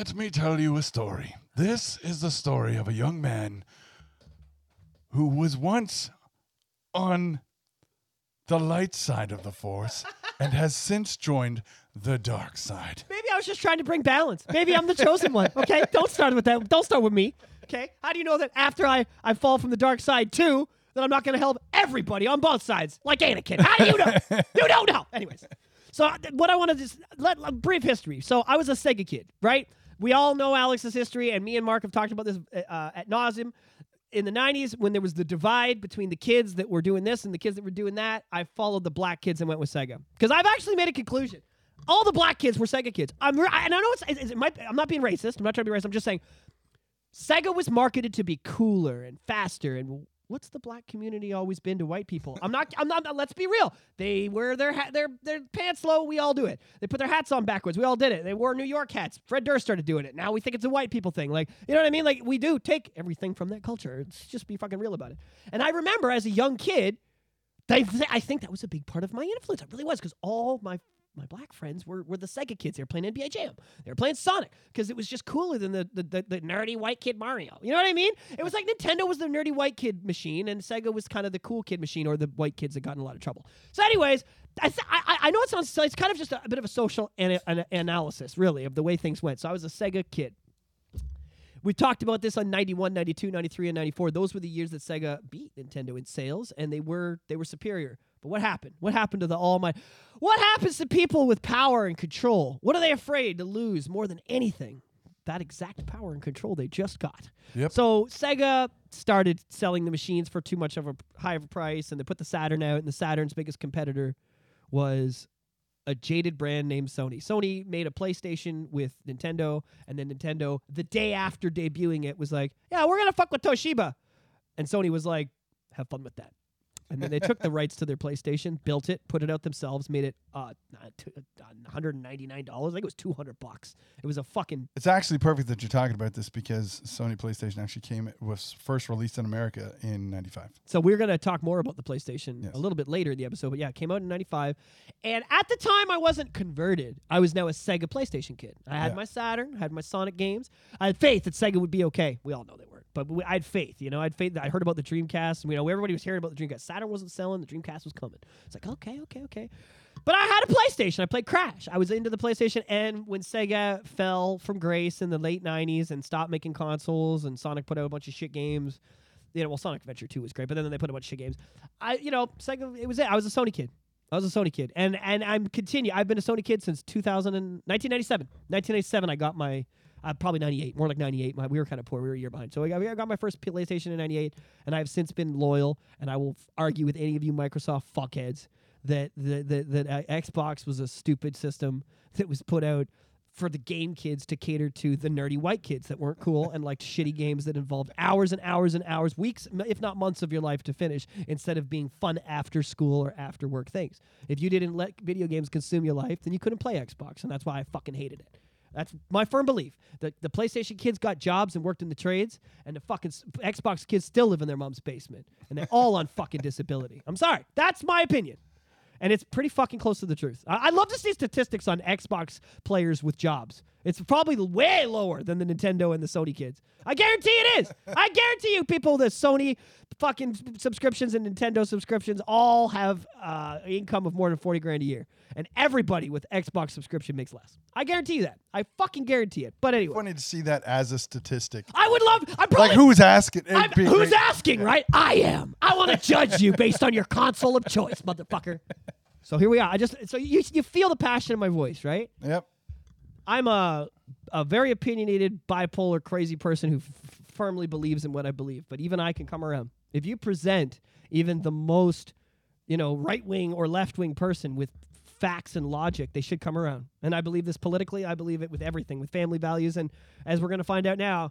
Let me tell you a story. This is the story of a young man who was once on the light side of the Force and has since joined the dark side. Maybe I was just trying to bring balance. Maybe I'm the chosen one. Okay, don't start with that. Don't start with me. Okay, how do you know that after I I fall from the dark side too, that I'm not going to help everybody on both sides like Anakin? How do you know? you don't know. Anyways, so uh, what I want to just let, let brief history. So I was a Sega kid, right? We all know Alex's history, and me and Mark have talked about this uh, at nauseum. In the 90s, when there was the divide between the kids that were doing this and the kids that were doing that, I followed the black kids and went with Sega. Because I've actually made a conclusion. All the black kids were Sega kids. I'm, and I know it's, it's, it might, I'm not being racist. I'm not trying to be racist. I'm just saying Sega was marketed to be cooler and faster. And what's the black community always been to white people? I'm not. I'm not. Let's be real. They wear their ha- their their pants low. We all do it. They put their hats on backwards. We all did it. They wore New York hats. Fred Durst started doing it. Now we think it's a white people thing. Like you know what I mean? Like we do take everything from that culture. Let's just be fucking real about it. And I remember as a young kid. I think that was a big part of my influence. It really was because all my my black friends were, were the Sega kids. They were playing NBA Jam. They were playing Sonic because it was just cooler than the, the, the, the, nerdy white kid Mario. You know what I mean? It was like Nintendo was the nerdy white kid machine and Sega was kind of the cool kid machine or the white kids that got in a lot of trouble. So, anyways, I, th- I, I know it sounds. It's kind of just a, a bit of a social an- an analysis, really, of the way things went. So, I was a Sega kid. We talked about this on 91, 92, 93, and 94. Those were the years that Sega beat Nintendo in sales, and they were they were superior. But what happened? What happened to the Almighty? What happens to people with power and control? What are they afraid to lose more than anything? That exact power and control they just got. Yep. So Sega started selling the machines for too much of a high of a price, and they put the Saturn out, and the Saturn's biggest competitor was a jaded brand named Sony. Sony made a PlayStation with Nintendo, and then Nintendo, the day after debuting it, was like, "Yeah, we're gonna fuck with Toshiba," and Sony was like, "Have fun with that." And then they took the rights to their PlayStation, built it, put it out themselves, made it uh, t- uh, 199 dollars. I think it was 200 bucks. It was a fucking It's actually perfect that you're talking about this because Sony PlayStation actually came was first released in America in '95. So we're gonna talk more about the PlayStation Yes. a little bit later in the episode, but yeah, it came out in '95, and at the time I wasn't converted. I was now a Sega PlayStation kid. I had Yeah. my Saturn, I had my Sonic games. I had faith that Sega would be okay. We all know they but we, I had faith. You know, I had faith. I heard about the Dreamcast. And, you know, everybody was hearing about the Dreamcast. Saturn wasn't selling. The Dreamcast was coming. It's like okay, okay, okay. But I had a PlayStation. I played Crash. I was into the PlayStation, and when Sega fell from grace in the late '90s and stopped making consoles, and Sonic put out a bunch of shit games you know, well, Sonic Adventure 2 was great, but then they put a bunch of shit games. I, you know, Sega, it was it. I was a Sony kid. I was a Sony kid, and and I'm continue. I've been a Sony kid since 2000 and 1997. 1997, I got my. Uh, probably 98, more like 98. My, we were kind of poor. We were a year behind. So I got, I got my first PlayStation in 98, and I've since been loyal. And I will f- argue with any of you Microsoft fuckheads that that that, that uh, Xbox was a stupid system that was put out for the game kids to cater to the nerdy white kids that weren't cool and liked shitty games that involved hours and hours and hours, weeks, if not months of your life to finish instead of being fun after school or after work things. If you didn't let video games consume your life, then you couldn't play Xbox, and that's why I fucking hated it. That's my firm belief. The, the PlayStation kids got jobs and worked in the trades, and the fucking Xbox kids still live in their mom's basement, and they're all on fucking disability. I'm sorry. That's my opinion and it's pretty fucking close to the truth. I- I'd love to see statistics on Xbox players with jobs. It's probably way lower than the Nintendo and the Sony kids. I guarantee it is. I guarantee you, people, the Sony fucking subscriptions and Nintendo subscriptions all have uh, income of more than forty grand a year, and everybody with Xbox subscription makes less. I guarantee you that. I fucking guarantee it. But anyway, wanted to see that as a statistic. I would love. I probably Like who's asking? Who's asking, right? I am. I want to judge you based on your console of choice, motherfucker. So here we are. I just so you you feel the passion in my voice, right? Yep. I'm a a very opinionated, bipolar, crazy person who f- firmly believes in what I believe. But even I can come around. If you present even the most, you know, right wing or left wing person with facts and logic, they should come around. And I believe this politically. I believe it with everything, with family values, and as we're going to find out now,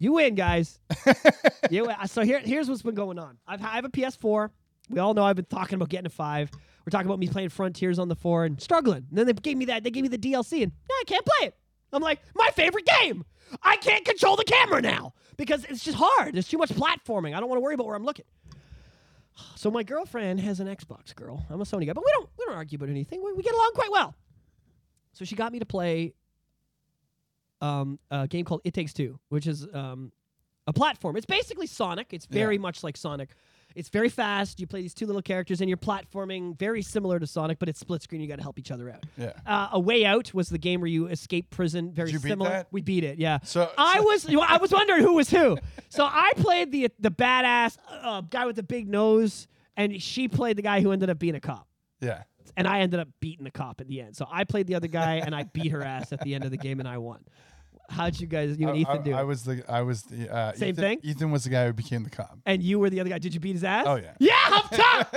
you win, guys. you win. So here, here's what's been going on. I've, I have a PS4. We all know I've been talking about getting a five. We're talking about me playing Frontiers on the four and struggling. And then they gave me that. They gave me the DLC, and now I can't play it. I'm like, my favorite game. I can't control the camera now because it's just hard. There's too much platforming. I don't want to worry about where I'm looking. So my girlfriend has an Xbox girl. I'm a Sony guy, but we don't we don't argue about anything. We, we get along quite well. So she got me to play um, a game called It Takes Two, which is um, a platform. It's basically Sonic. It's very Yeah. much like Sonic. It's very fast. You play these two little characters, and you're platforming, very similar to Sonic, but it's split screen. You got to help each other out. Yeah. Uh, a Way Out was the game where you escape prison. Very Did you beat similar. that? We beat it. Yeah. So- I so- was I was wondering who was who. So I played the the badass uh, guy with the big nose, and she played the guy who ended up being a cop. Yeah. And I ended up beating the cop at the end. So I played the other guy, and I beat her ass at the end of the game, and I won. How'd you guys, you and I, Ethan do? I was the I was the uh, Same Ethan, thing? Ethan was the guy who became the cop. and you were the other guy. Did you beat his ass? Oh, yeah. Yeah, up top.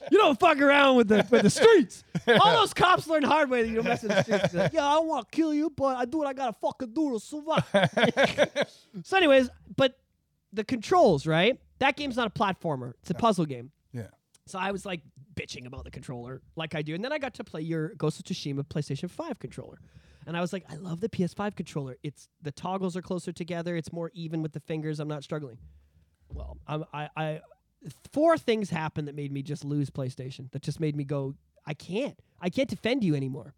you don't fuck around with the with the streets. All those cops learn hard way that you don't mess with the streets. They're like, yeah, I want to kill you, but I do what I gotta fucking do to survive. so, anyways, but the controls, right? That game's not a platformer. It's a puzzle game. Yeah. So I was like bitching about the controller, like I do, and then I got to play your Ghost of Tsushima PlayStation Five controller, and I was like, I love the PS5 controller. It's the toggles are closer together. It's more even with the fingers. I'm not struggling. Well, I'm, I, I, four things happened that made me just lose PlayStation. That just made me go, I can't, I can't defend you anymore.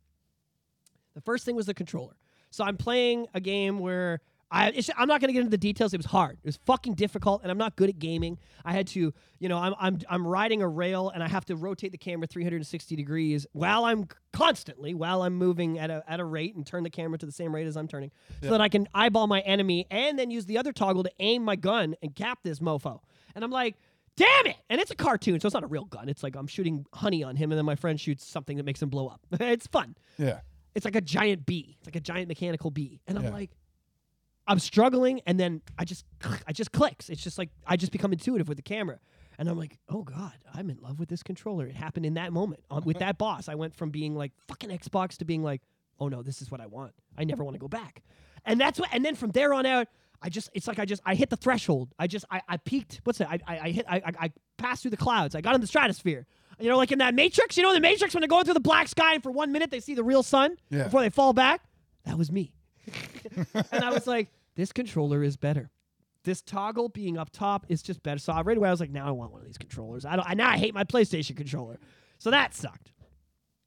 The first thing was the controller. So I'm playing a game where I, it's, I'm not going to get into the details. It was hard. It was fucking difficult, and I'm not good at gaming. I had to, you know, I'm I'm I'm riding a rail, and I have to rotate the camera 360 degrees while I'm constantly while I'm moving at a at a rate and turn the camera to the same rate as I'm turning, so that I can eyeball my enemy and then use the other toggle to aim my gun and cap this mofo. And I'm like. Damn it! And it's a cartoon, so it's not a real gun. It's like I'm shooting honey on him, and then my friend shoots something that makes him blow up. it's fun Yeah. it's like a giant bee. It's like a giant mechanical bee. And I'm Yeah. like, I'm struggling, and then I just, I just clicks. It's just like I just become intuitive with the camera, and I'm like, oh god, I'm in love with this controller. It happened in that moment um, with that boss. I went from being like fucking Xbox to being like, oh no, this is what I want. I never want to go back. And that's what. And then from there on out, I just, it's like I just, I hit the threshold. I just, I, I peaked. What's that? I, I, I hit, I, I, I passed through the clouds. I got in the stratosphere. You know, like in that Matrix. You know, in the Matrix when they're going through the black sky, and for one minute they see the real sun Yeah. before they fall back. That was me. and I was like, this controller is better. This toggle being up top is just better. So right away I was like, now I want one of these controllers. I don't. I now I hate my PlayStation controller. So that sucked.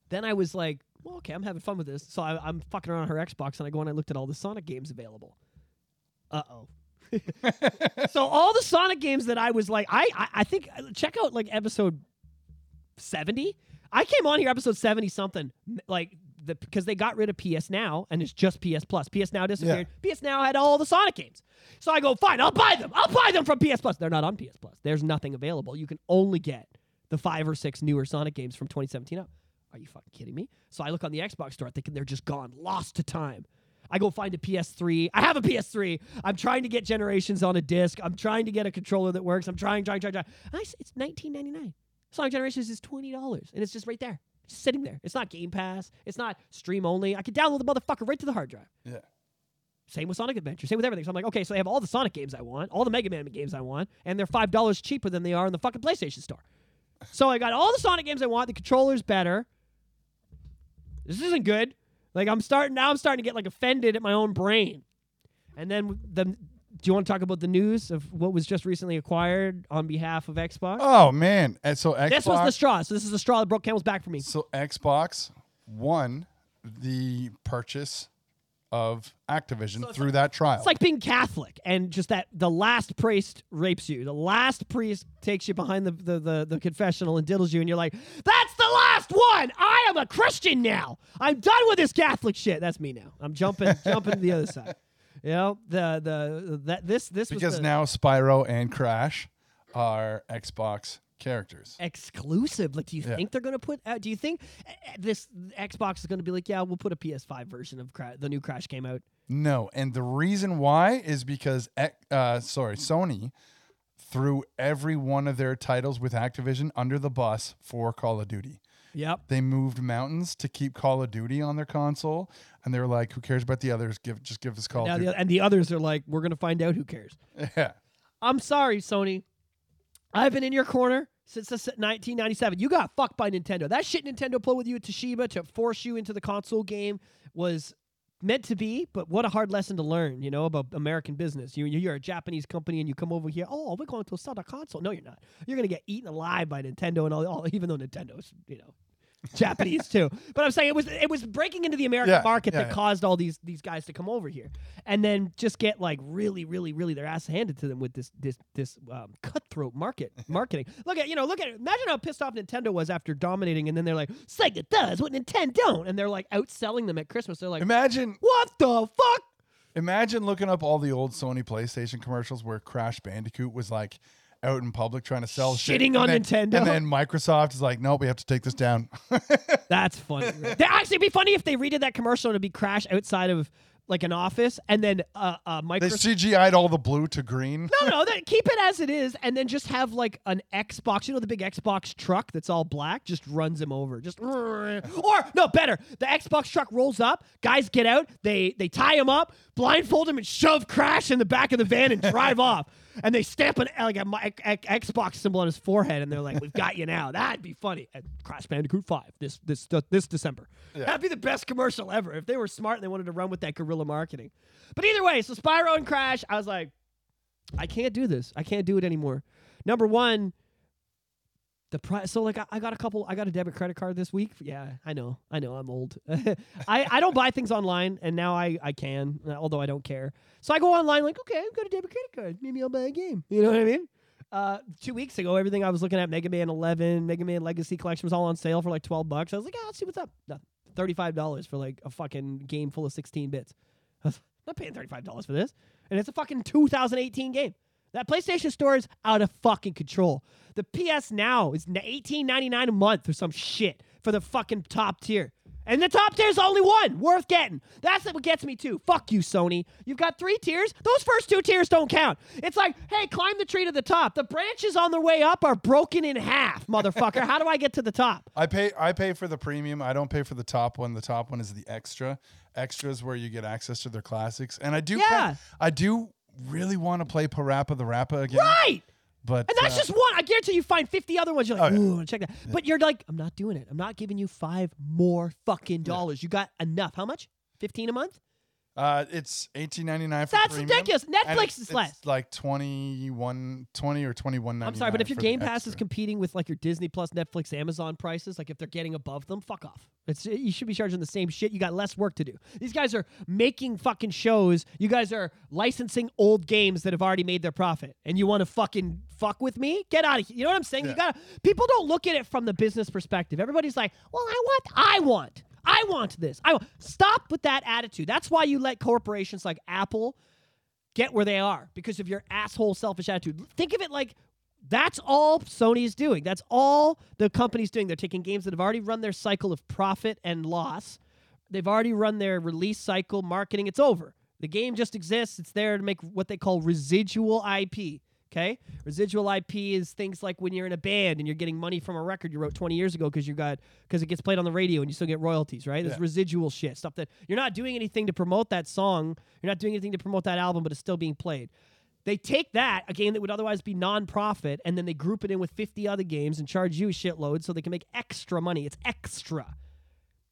Then I was like, well, okay, I'm having fun with this. So I, I'm fucking around on her Xbox and I go and I looked at all the Sonic games available. Uh oh. so all the Sonic games that I was like, I, I I think check out like episode seventy. I came on here episode seventy something like the because they got rid of PS Now and it's just PS Plus. PS Now disappeared. PS Now had all the Sonic games. So I go, fine, I'll buy them. I'll buy them from PS Plus. They're not on PS Plus. There's nothing available. You can only get the five or six newer Sonic games from 2017 up. Are you fucking kidding me? So I look on the Xbox store thinking they're just gone, lost to time. I go find a PS3. I have a PS3. I'm trying to get Generations on a disc. I'm trying to get a controller that works. I'm trying, trying, trying, trying. And I it's 19.99. Sonic Generations is twenty dollars, and it's just right there, just sitting there. It's not Game Pass. It's not stream only. I can download the motherfucker right to the hard drive. Yeah. Same with Sonic Adventure. Same with everything. So I'm like, okay, so they have all the Sonic games I want, all the Mega Man games I want, and they're five dollars cheaper than they are in the fucking PlayStation Store. So I got all the Sonic games I want. The controller's better. This isn't good. Like I'm starting now. I'm starting to get like offended at my own brain. And then the. Do you want to talk about the news of what was just recently acquired on behalf of Xbox? Oh man. And so Xbox this was the straw. So this is the straw that broke camel's back for me. So Xbox won the purchase of Activision through that trial. It's like being Catholic and just that the last priest rapes you. The last priest takes you behind the, the, the, the confessional and diddles you, and you're like, that's the last one. I am a Christian now. I'm done with this Catholic shit. That's me now. I'm jumping jumping to the other side. You know, the the that this this was because the now Spyro and Crash are Xbox characters. exclusive. Like, do you Yeah. think they're gonna put? Uh, do you think uh, uh, this Xbox is gonna be like, yeah, we'll put a PS5 version of Cra- the new Crash came out? No, and the reason why is because uh, sorry, Sony threw every one of their titles with Activision under the bus for Call of Duty. Yep. They moved mountains to keep Call of Duty on their console, and they were like, "Who cares about the others? Give just give us Call Now of the, Duty." and the others are like, we're gonna find out who cares. yeah, I'm sorry, Sony. I've been in your corner since the 1997. You got fucked by Nintendo. That shit Nintendo pulled with you at Toshiba to force you into the console game was meant to be, but what a hard lesson to learn, you know, about American business. You, you're a Japanese company and you come over here, oh, we're going to sell the console. No, you're not. You're going to get eaten alive by Nintendo and all, all even though Nintendo's, you know, Japanese too. But I'm saying it was it was breaking into the American Yeah, market yeah, that yeah. caused all these these guys to come over here, and then just get like really, really, really their ass handed to them with this this this um, cutthroat market marketing. Look at you know look at imagine how pissed off Nintendo was after dominating, and then they're like Sega does what Nintendo don't, and they're like outselling them at Christmas. They're like, Imagine what the fuck? Imagine looking up all the old Sony PlayStation commercials where Crash Bandicoot was like out in public trying to sell shit. Shitting and on then- Nintendo. And then Microsoft is like, nope, we have to take this down. That's funny. They actually it'd be funny if they redid that commercial and it'd be Crash outside of like an office, and then uh, uh, they CGI'd all the blue to green. No, no, that, keep it as it is, and then just have like an Xbox. You know the big Xbox truck that's all black, just runs him over. Just or no, better. The Xbox truck rolls up. Guys get out. They they tie him up, blindfold him, and shove Crash in the back of the van and drive off. And they stamp an like a, mi- a- Xbox symbol on his forehead, and they're like, "We've got you now." That'd be funny. And Crash Bandicoot Five this this this December. That'd be the best commercial ever if they were smart and they wanted to run with that guerrilla marketing. But either way, so Spyro and Crash, I was like, I can't do this. I can't do it anymore. Number one, the price. So like, I, I got a couple. I got a debit credit card this week. Yeah, I know. I know. I'm old. I I don't buy things online, and now I I can, although I don't care. So I go online, like, okay, I've got a debit credit card. Maybe I'll buy a game. You know what I mean? Uh, two weeks ago, everything I was looking at, Mega Man 11, Mega Man Legacy Collection was all on sale for like 12 bucks. I was like, yeah, let's see what's up. Nothing. $35 for like a fucking game full of 16 bits. I was not paying $35 for this. And it's a fucking 2018 game. That PlayStation Store is out of fucking control. The PS Now is eighteen ninety nine a month or some shit for the fucking top tier. And the top tier's only one worth getting. That's what gets me too. Fuck you, Sony. You've got three tiers. Those first two tiers don't count. It's like, hey, climb the tree to the top. The branches on their way up are broken in half, motherfucker. How do I get to the top? I pay I pay for the premium. I don't pay for the top one. The top one is the extra. Extra is where you get access to their classics. And I do Yeah. I do really want to play PaRappa the Rapper again. Right. But And that's uh, just one. I guarantee you find 50 other ones. You're like, Oh, yeah. ooh, check that. But you're like, I'm not doing it. I'm not giving you five more fucking dollars. You got enough. How much? 15 a month? Uh it's eighteen ninety nine That's premium, ridiculous. Netflix it's- is less. It's like 21 20 or twenty one I'm sorry, but if your Game Pass is competing with like your Disney Plus, Netflix, Amazon prices, like if they're getting above them, fuck off. It's you should be charging the same shit. You got less work to do. These guys are making fucking shows. You guys are licensing old games that have already made their profit, and you want to fucking fuck with me? Get out of here. You know what I'm saying? You got people don't look at it from the business perspective. Everybody's like, well, I want, I want, I want this. I want. Stop with that attitude. That's why you let corporations like Apple get where they are because of your asshole selfish attitude. Think of it like that's all Sony's doing. That's all the company's doing. They're taking games that have already run their cycle of profit and loss. They've already run their release cycle, marketing. It's over. The game just exists. It's there to make what they call residual IP. Okay, residual IP is things like when you're in a band and you're getting money from a record you wrote 20 years ago because you got because it gets played on the radio and you still get royalties, right? There's Yeah. residual shit, stuff that you're not doing anything to promote that song, you're not doing anything to promote that album, but it's still being played. They take that, a game that would otherwise be non-profit, and then they group it in with 50 other games and charge you a shitload so they can make extra money. It's extra.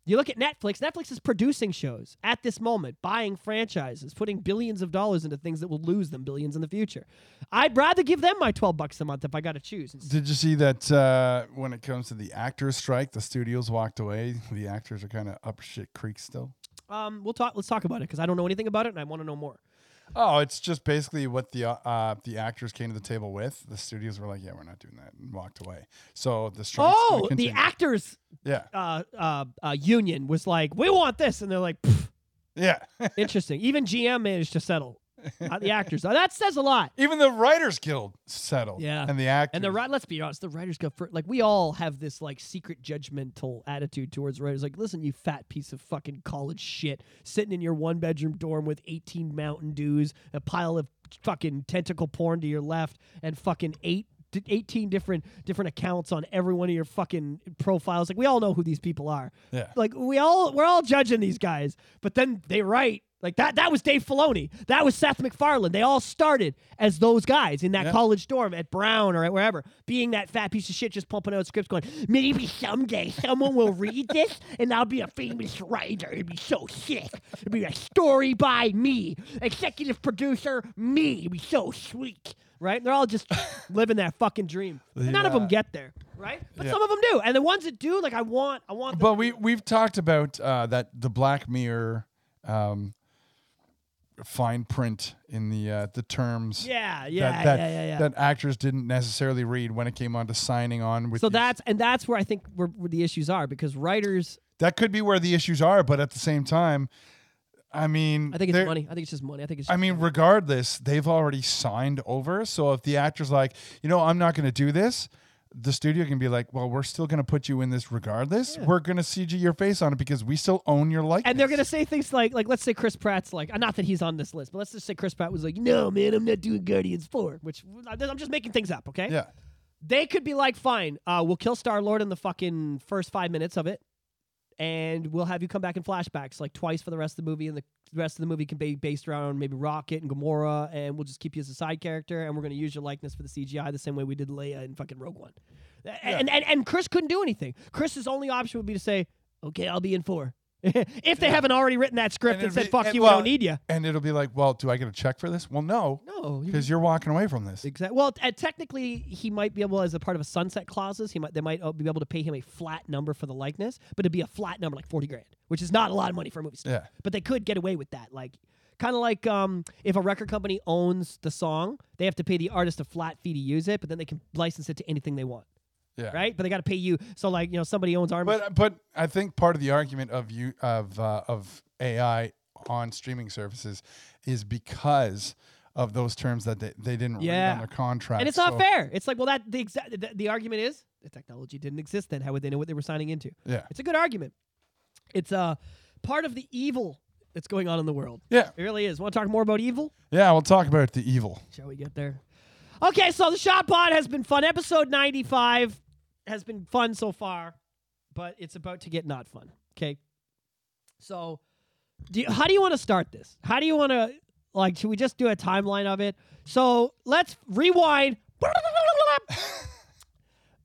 You look at Netflix. Netflix is producing shows at this moment, buying franchises, putting billions of dollars into things that will lose them billions in the future. I'd rather give them my 12 bucks a month if I got to choose. Did you see that uh, when it comes to the actors strike, the studios walked away. The actors are kind of up shit creek still. Um, we'll talk. Let's talk about it because I don't know anything about it and I want to know more. Oh, it's just basically what the uh, uh, the actors came to the table with. The studios were like, "Yeah, we're not doing that," and walked away. So the strike. Oh, the actors Yeah, uh, uh, uh, union was like, "We want this," and they're like, "Pff, yeah. "Interesting." Even GM managed to settle. Not the actors. Now, that says a lot. Even the Writers Guild settled. Yeah. and the actors. And the ri- let's be honest, the writers go for like we all have this like secret judgmental attitude towards writers. Like, listen, you fat piece of fucking college shit, sitting in your one bedroom dorm with eighteen Mountain Dews, a pile of fucking tentacle porn to your left, and fucking eight. D- 18 different different accounts on every one of your fucking profiles. Like we all know who these people are. Yeah. like we all we're all judging these guys but then they write like that that was Dave Filoni. That was Seth MacFarlane. They all started as those guys in that Yeah. college dorm at Brown or at wherever being that fat piece of shit just pumping out scripts going maybe someday someone will read this and I'll be a famous writer. It'd be so sick. It'd be a story by me. Executive producer me. It'd be so sweet right? They're all just living that fucking dream. None of them get there, right? But Yeah. some of them do, and the ones that do, like I want, I want. But we we've talked about uh, that the Black Mirror um, fine print in the uh, the terms yeah, yeah, that that, yeah, yeah, yeah. that actors didn't necessarily read when it came on to signing on with. so these- that's and that's where I think where, where the issues are because writers. that could be where the issues are, but at the same time, I mean, I think it's money. I think it's just money. I think it's. I mean, money. regardless, they've already signed over. So if the actor's like, you know, I'm not going to do this, the studio can be like, well, we're still going to put you in this regardless. Yeah. We're going to CG your face on it because we still own your likeness. and they're gonna say things like, like let's say Chris Pratt's like, not that he's on this list, but let's just say Chris Pratt was like, no man, I'm not doing Guardians four, which I'm just making things up, okay? yeah. They could be like, fine, uh, we'll kill Star Lord in the fucking first five minutes of it, and we'll have you come back in flashbacks like twice for the rest of the movie, and the rest of the movie can be based around maybe Rocket and Gamora, and we'll just keep you as a side character, and we're gonna use your likeness for the CGI the same way we did Leia in fucking Rogue One. And, and and Chris couldn't do anything. Chris's only option would be to say, "Okay, I'll be in four. if they haven't already written that script And and, said, be- "Fuck and you, well- we don't need you." And it'll be like, well, do I get a check for this? Well, no, No, you- because you're walking away from this. Exactly. Well, uh, technically, he might be able, as a part of a sunset clauses, he might they might uh, be able to pay him a flat number for the likeness, but it'd be a flat number, like forty grand, which is not a lot of money for a movie star. Yeah. But they could get away with that, like kind of like um, if a record company owns the song, they have to pay the artist a flat fee to use it, but then they can license it to anything they want, Yeah. right? But they got to pay you. So, like you know, somebody owns Army. But but I think part of the argument of you of uh, of AI on streaming services is because of those terms that they, they didn't read on their contract. and it's not So, fair. It's like, well, that the exact the, the argument is the technology didn't exist then. How would they know what they were signing into? Yeah. It's a good argument. It's uh, part of the evil that's going on in the world. Yeah. It really is. Want to talk more about evil? Yeah. We'll talk about the evil. Shall we get there? Okay, so the shot pod has been fun. Episode 95 has been fun so far, but it's about to get not fun. Okay. So, do you, how do you want to start this? How do you want to, like, should we just do a timeline of it? So, let's rewind.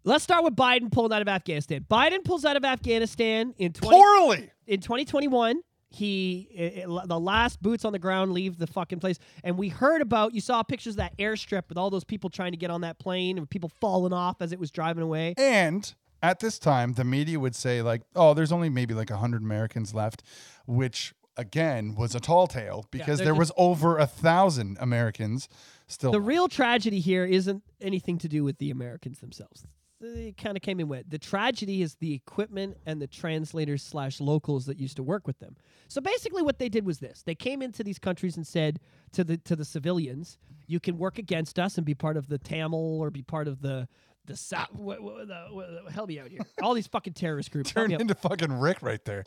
Let's start with Biden pulling out of Afghanistan. Biden pulls out of Afghanistan in 20, Poorly. in 2021 he i- i- the last boots on the ground leave the fucking place. And we heard about you saw pictures of that airstrip with all those people trying to get on that plane and people falling off as it was driving away. And at this time, the media would say like, "Oh, there's only maybe like hundred Americans left," which again was a tall tale because there's there was over a thousand Americans still. the real tragedy here isn't anything to do with the americans themselves they kind of came in with the tragedy is the equipment and the translators slash locals that used to work with them so basically what they did was this they came into these countries and said to the to the civilians you can work against us and be part of the tamil or be part of the the South, what, what, the, what, help me out here. All these fucking terrorist groups. help turned me out. into fucking Rick right there.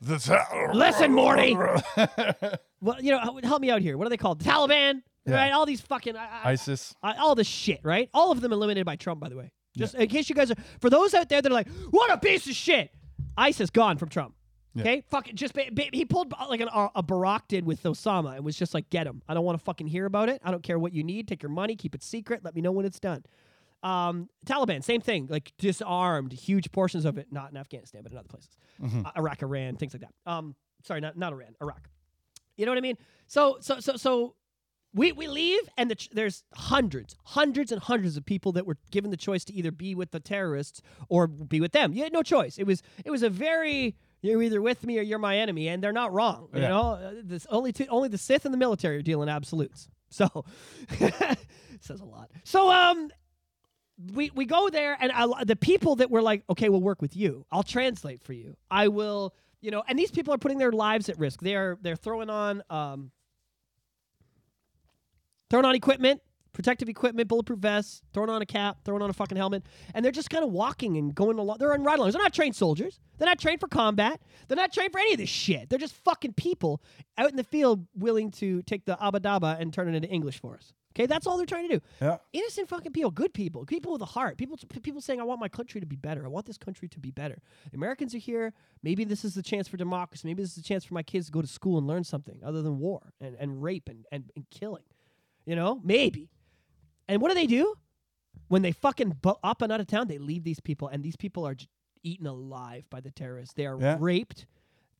The Listen, Morty. well, you know, help me out here. What are they called? The Taliban, Yeah. right? All these fucking I, I- ISIS. I- all this shit, right? All of them eliminated by Trump, by the way. Just in case you guys are, for those out there that are like, what a piece of shit. ISIS gone from Trump. Yeah. Okay, fucking just ba- ba- he pulled uh, like an, a, a Barack did with Osama and was just like, get him. I don't want to fucking hear about it. I don't care what you need. Take your money, keep it secret. Let me know when it's done. Um, Taliban, same thing. Like disarmed huge portions of it, not in Afghanistan, but in other places, Uh, Iraq, Iran, things like that. Um, sorry, not not Iran, Iraq. You know what I mean? So so so so we we leave and the ch- there's hundreds, hundreds and hundreds of people that were given the choice to either be with the terrorists or be with them. You had no choice. It was it was a very you're either with me or you're my enemy, and they're not wrong. You Yeah. know, Uh, this only two, only the Sith and the military are dealing absolutes. So says a lot. So um. We, we go there and I, the people that were like okay we'll work with you I'll translate for you I will you know and these people are putting their lives at risk they're they're throwing on um, throwing on equipment, protective equipment, bulletproof vests, throwing on a cap, throwing on a fucking helmet, and they're just kind of walking and going along. They're on ride alongs. They're not trained soldiers. They're not trained for combat. They're not trained for any of this shit. They're just fucking people out in the field willing to take the abadaba and turn it into English for us. Okay, that's all they're trying to do. Yeah. Innocent fucking people, good people, people with a heart. People, people saying, "I want my country to be better. I want this country to be better." Americans are here. Maybe this is the chance for democracy. Maybe this is the chance for my kids to go to school and learn something other than war and, and rape and, and, and killing. You know, maybe. And what do they do? When they fucking bu- up and out of town, they leave these people, and these people are j- eaten alive by the terrorists. They are Yeah. raped.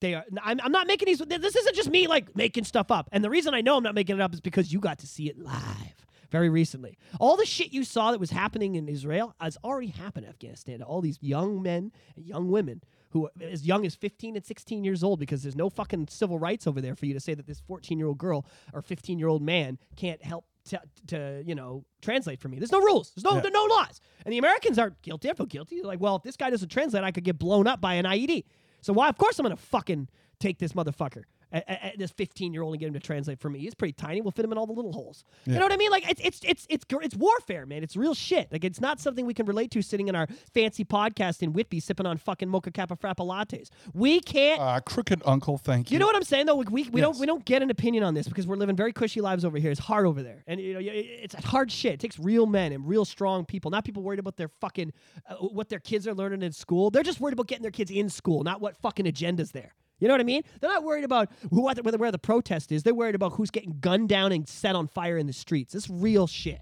They are. I'm, I'm not making these. This isn't just me like making stuff up. And the reason I know I'm not making it up is because you got to see it live. very recently. All the shit you saw that was happening in Israel has already happened in Afghanistan. All these young men and young women who as young as 15 and 16 years old because there's no fucking civil rights over there for you to say that this 14 year old girl or 15 year old man can't help to, to you know translate for me. There's no rules. There's no Yeah. there no laws. And the Americans are guilty. I feel guilty. They're like, well, if this guy doesn't translate, I could get blown up by an IED. So why? Of course, I'm gonna fucking take this motherfucker. A- a- a- this 15 year old and get him to translate for me. He's pretty tiny. We'll fit him in all the little holes. You know what I mean? Like it's it's it's it's it's warfare, man. It's real shit. Like it's not something we can relate to sitting in our fancy podcast in Whitby sipping on fucking mocha kappa frappa lattes. We can't. Uh, crooked uncle, thank you. You know what I'm saying though? We we, we don't we don't get an opinion on this because we're living very cushy lives over here. It's hard over there, and you know it's hard shit. It takes real men and real strong people, not people worried about their fucking uh, what their kids are learning in school. They're just worried about getting their kids in school, not what fucking agendas there. You know what I mean? They're not worried about who what the- where the protest is. They're worried about who's getting gunned down and set on fire in the streets. It's real shit.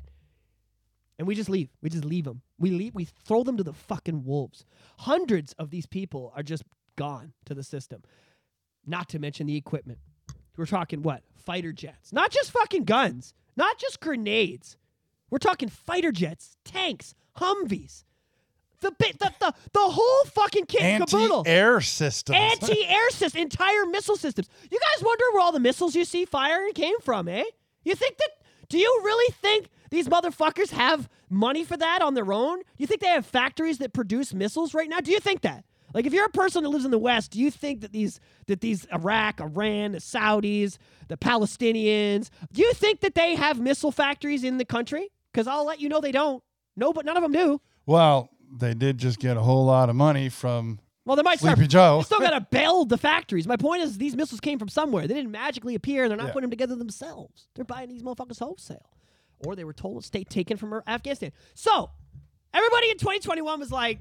And we just leave. We just leave them. We leave. We throw them to the fucking wolves. Hundreds of these people are just gone to the system. Not to mention the equipment. We're talking what? Fighter jets. Not just fucking guns. Not just grenades. We're talking fighter jets, tanks, Humvees. The bit, the, the the whole fucking kit and caboodle. Anti-air systems. Anti-air system, entire missile systems. You guys wonder where all the missiles you see firing came from, eh? You think that? Do you really think these motherfuckers have money for that on their own? You think they have factories that produce missiles right now? Do you think that? Like, if you're a person that lives in the West, do you think that these that these Iraq, Iran, the Saudis, the Palestinians, do you think that they have missile factories in the country? Because I'll let you know they don't. No, but none of them do. well, they did just get a whole lot of money from Well, they might start Sleepy Joe. They still got to build the factories. My point is, these missiles came from somewhere. They didn't magically appear, and they're not Yeah. putting them together themselves. They're buying these motherfuckers wholesale, or they were told state taken from Afghanistan. So everybody in 2021 was like,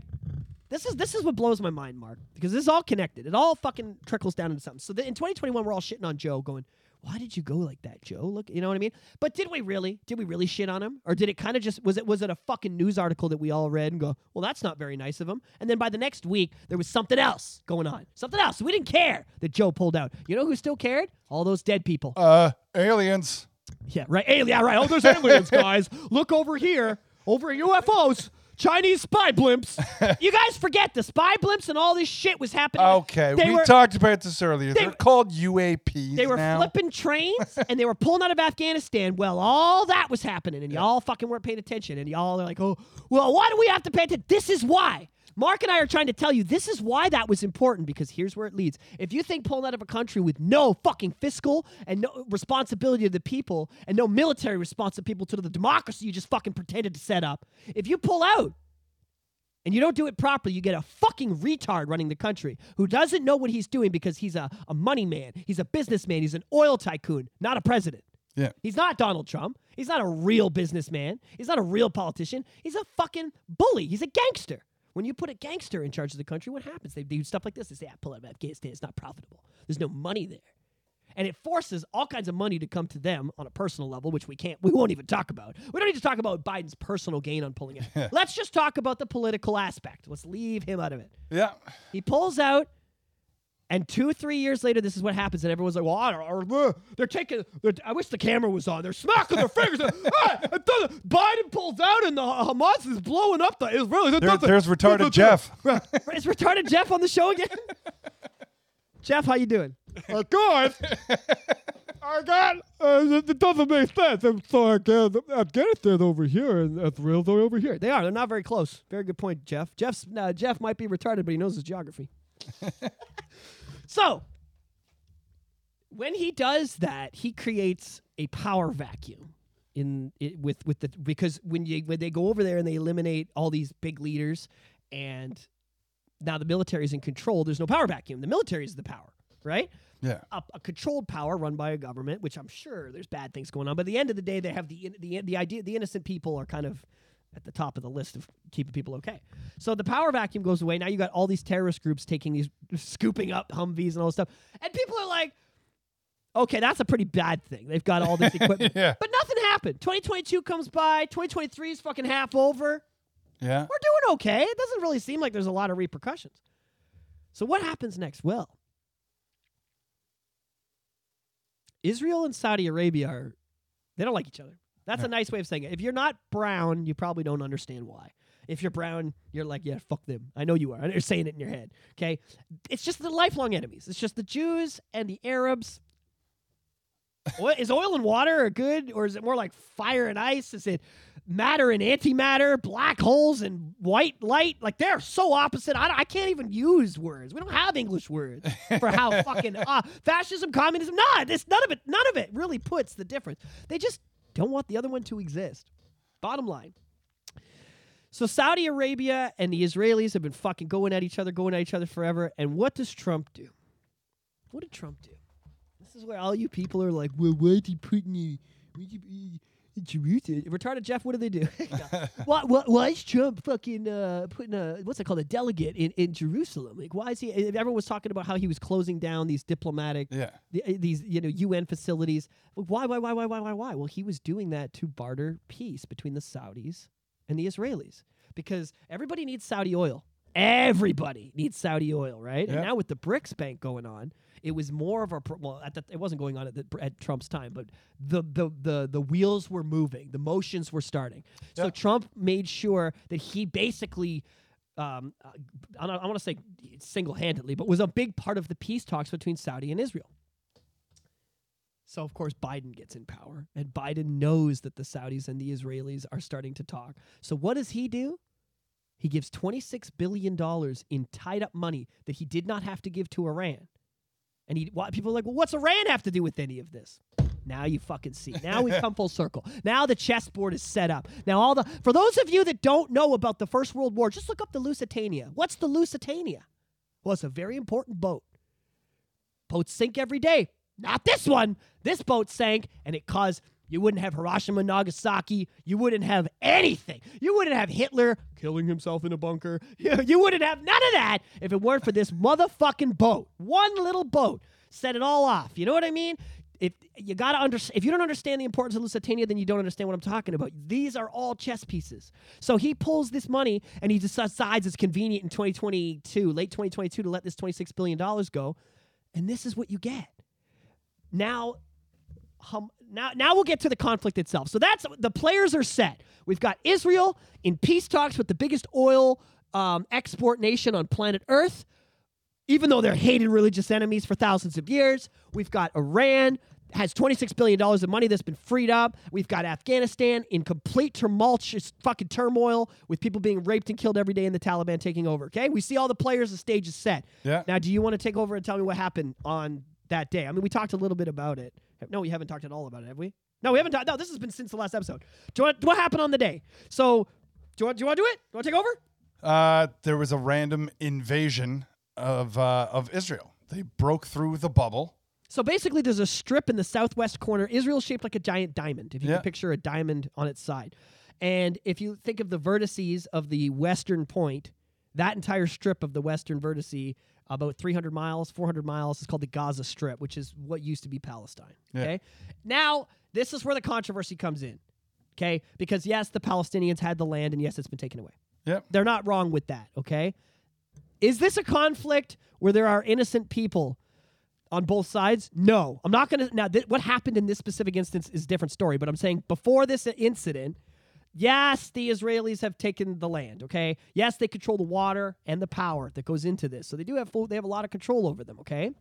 "This is this is what blows my mind, Mark, because this is all connected. It all fucking trickles down into something." So the, in 2021, we're all shitting on Joe, going. Why did you go like that, Joe? Look, you know what I mean. But did we really? Did we really shit on him, or did it kind of just was it was it a fucking news article that we all read and go, well, that's not very nice of him? And then by the next week, there was something else going on, something else. We didn't care that Joe pulled out. You know who still cared? All those dead people. uh, aliens. Yeah, right. Alien, yeah, right. Oh, there's aliens, guys. Look over here. Over UFOs. Chinese spy blimps. you guys forget the spy blimps and all this shit was happening. Okay, They we were- talked about this earlier. they- They, are called UAPs They were now. flipping trains and they were pulling out of Afghanistan. Well, all that was happening, and y'all fucking weren't paying attention. And y'all are like, oh, well, why do we have to pay attention? This is why. Mark and I are trying to tell you this is why that was important because here's where it leads. If you think pulling out of a country with no fucking fiscal and no responsibility to the people and no military response to people to the democracy you just fucking pretended to set up, if you pull out, and you don't do it properly, you get a fucking retard running the country who doesn't know what he's doing because he's a, a money man, he's a businessman, he's an oil tycoon, not a president. Yeah. He's not Donald Trump. He's not a real businessman. He's not a real politician. He's a fucking bully. He's a gangster. When you put a gangster in charge of the country, what happens? They do stuff like this. They say, ah, pull out of Afghanistan. It's not profitable. There's no money there. And it forces all kinds of money to come to them on a personal level, which we can't, we won't even talk about. We don't need to talk about Biden's personal gain on pulling out. Let's just talk about the political aspect. Let's leave him out of it. Yeah. He pulls out, and two, three years later, this is what happens, and everyone's like, "Well, I don't, uh, they're taking." They're, I wish the camera was on. They're smacking their fingers. ah, Biden pulls out, and the Hamas is blowing up the Israelis. There- doesn't- there's retarded Jeff. Is retarded Jeff on the show again? Jeff, how you doing? Uh, guys, I got. Uh, it doesn't make sense. I'm sorry, guys. Afghanistan over here and Israel's over here. They are. They're not very close. Very good point, Jeff. Jeff's uh, Jeff might be retarded, but he knows his geography. So, when he does that, he creates a power vacuum in it, with with the because when you when they go over there and they eliminate all these big leaders and now the military is in control, there's no power vacuum. The military is the power, right? Yeah. a, a controlled power run by a government, which I'm sure there's bad things going on. But at the end of the day, they have the the the idea the innocent people are kind of at the top of the list of keeping people okay. So the power vacuum goes away. Now you got all these terrorist groups taking these scooping up Humvees and all this stuff, and people are like. Okay, that's a pretty bad thing. They've got all this equipment. Yeah. But nothing happened. 2022 comes by. 2023 is fucking half over Yeah. we're doing okay. It doesn't really seem like there's a lot of repercussions. So what happens next? Well, Israel and Saudi Arabia are they don't like each other. That's a nice way of saying it. If you're not brown, you probably don't understand why. If you're brown, you're like, yeah, fuck them. I know you are. You're saying it in your head. Okay. It's just the lifelong enemies. It's just the Jews and the Arabs. What is oil and water good, or is it more like fire and ice? Is it matter and antimatter, black holes and white light? Like they're so opposite. I, I can't even use words. We don't have English words for how fucking uh, fascism, communism. Nah, this none of it. None of it really puts the difference. They just don't want the other one to exist. Bottom line. So Saudi Arabia and the Israelis have been fucking going at each other, going at each other forever. And what does Trump do? What did Trump do? This is where all you people are like, well, why did he put in Jerusalem? Retarded Jeff, what do they do? why, why, why is Trump fucking uh, putting a what's it called a delegate in, in Jerusalem? Like, why is he? Everyone was talking about how he was closing down these diplomatic Yeah. the, uh, these you know UN facilities. Why, why, why, why, why, why, why? Well, he was doing that to barter peace between the Saudis and the Israelis because everybody needs Saudi oil. Everybody needs Saudi oil, right? And now with the BRICS bank going on, it was more of a pro- well. At the, it wasn't going on at, the, at Trump's time, but the, the the the wheels were moving, the motions were starting. So Yeah. Trump made sure that he basically um, uh, I, don't- I want to say single-handedly, but was a big part of the peace talks between Saudi and Israel. So of course Biden gets in power, and Biden knows that the Saudis and the Israelis are starting to talk. So what does he do? He gives twenty-six billion dollars in tied-up money that he did not have to give to Iran. And he, people are like, well, what's Iran have to do with any of this? Now you fucking see. Now we've come full circle. Now the chessboard is set up. Now all the for those of you that don't know about the First World War, just look up the Lusitania. What's the Lusitania? Well, it's a very important boat. Boats sink every day. Not this one. This boat sank, and it caused you wouldn't have Hiroshima, Nagasaki. You wouldn't have anything. You wouldn't have Hitler killing himself in a bunker. You, wouldn't have none of that if it weren't for this motherfucking boat. One little boat set it all off. You know what I mean? If you gotta understand, if you don't understand the importance of Lusitania, then you don't understand what I'm talking about. These are all chess pieces. So he pulls this money and he decides it's convenient in 2022, late 2022, to let this 26 billion dollars go, and this is what you get. Now, hum, now, now we'll get to the conflict itself. So that's the players are set. We've got Israel in peace talks with the biggest oil um, export nation on planet Earth even though they're hated religious enemies for thousands of years. We've got Iran has $26 billion of money that's been freed up. We've got Afghanistan in complete tumultuous fucking turmoil with people being raped and killed every day and the Taliban taking over. Okay? We see all the players, the stage is set. Yeah. Now, do you want to take over and tell me what happened on that day? I mean, we talked a little bit about it. No, we haven't talked at all about it, have we? No, we haven't talked. No, this has been since the last episode. Do you want, what happened on the day? So, do you want, do you want to do it? Do you want to take over? Uh, there was a random invasion of uh, of Israel. They broke through the bubble. So basically, there's a strip in the southwest corner. Israel shaped like a giant diamond, if you Yeah. can picture a diamond on its side. And if you think of the vertices of the western point, that entire strip of the western vertice, about 300 miles, 400 miles, is called the Gaza Strip, which is what used to be Palestine. Yeah. Okay. Now, this is where the controversy comes in. Okay. Because yes, the Palestinians had the land, and yes, it's been taken away. Yep. They're not wrong with that, okay? Is this a conflict where there are innocent people on both sides? No. I'm not going to. Now, th- what happened in this specific instance is a different story, but I'm saying before this incident, yes, the Israelis have taken the land, okay? Yes, they control the water and the power that goes into this. So they do have full, they have a lot of control over them, okay?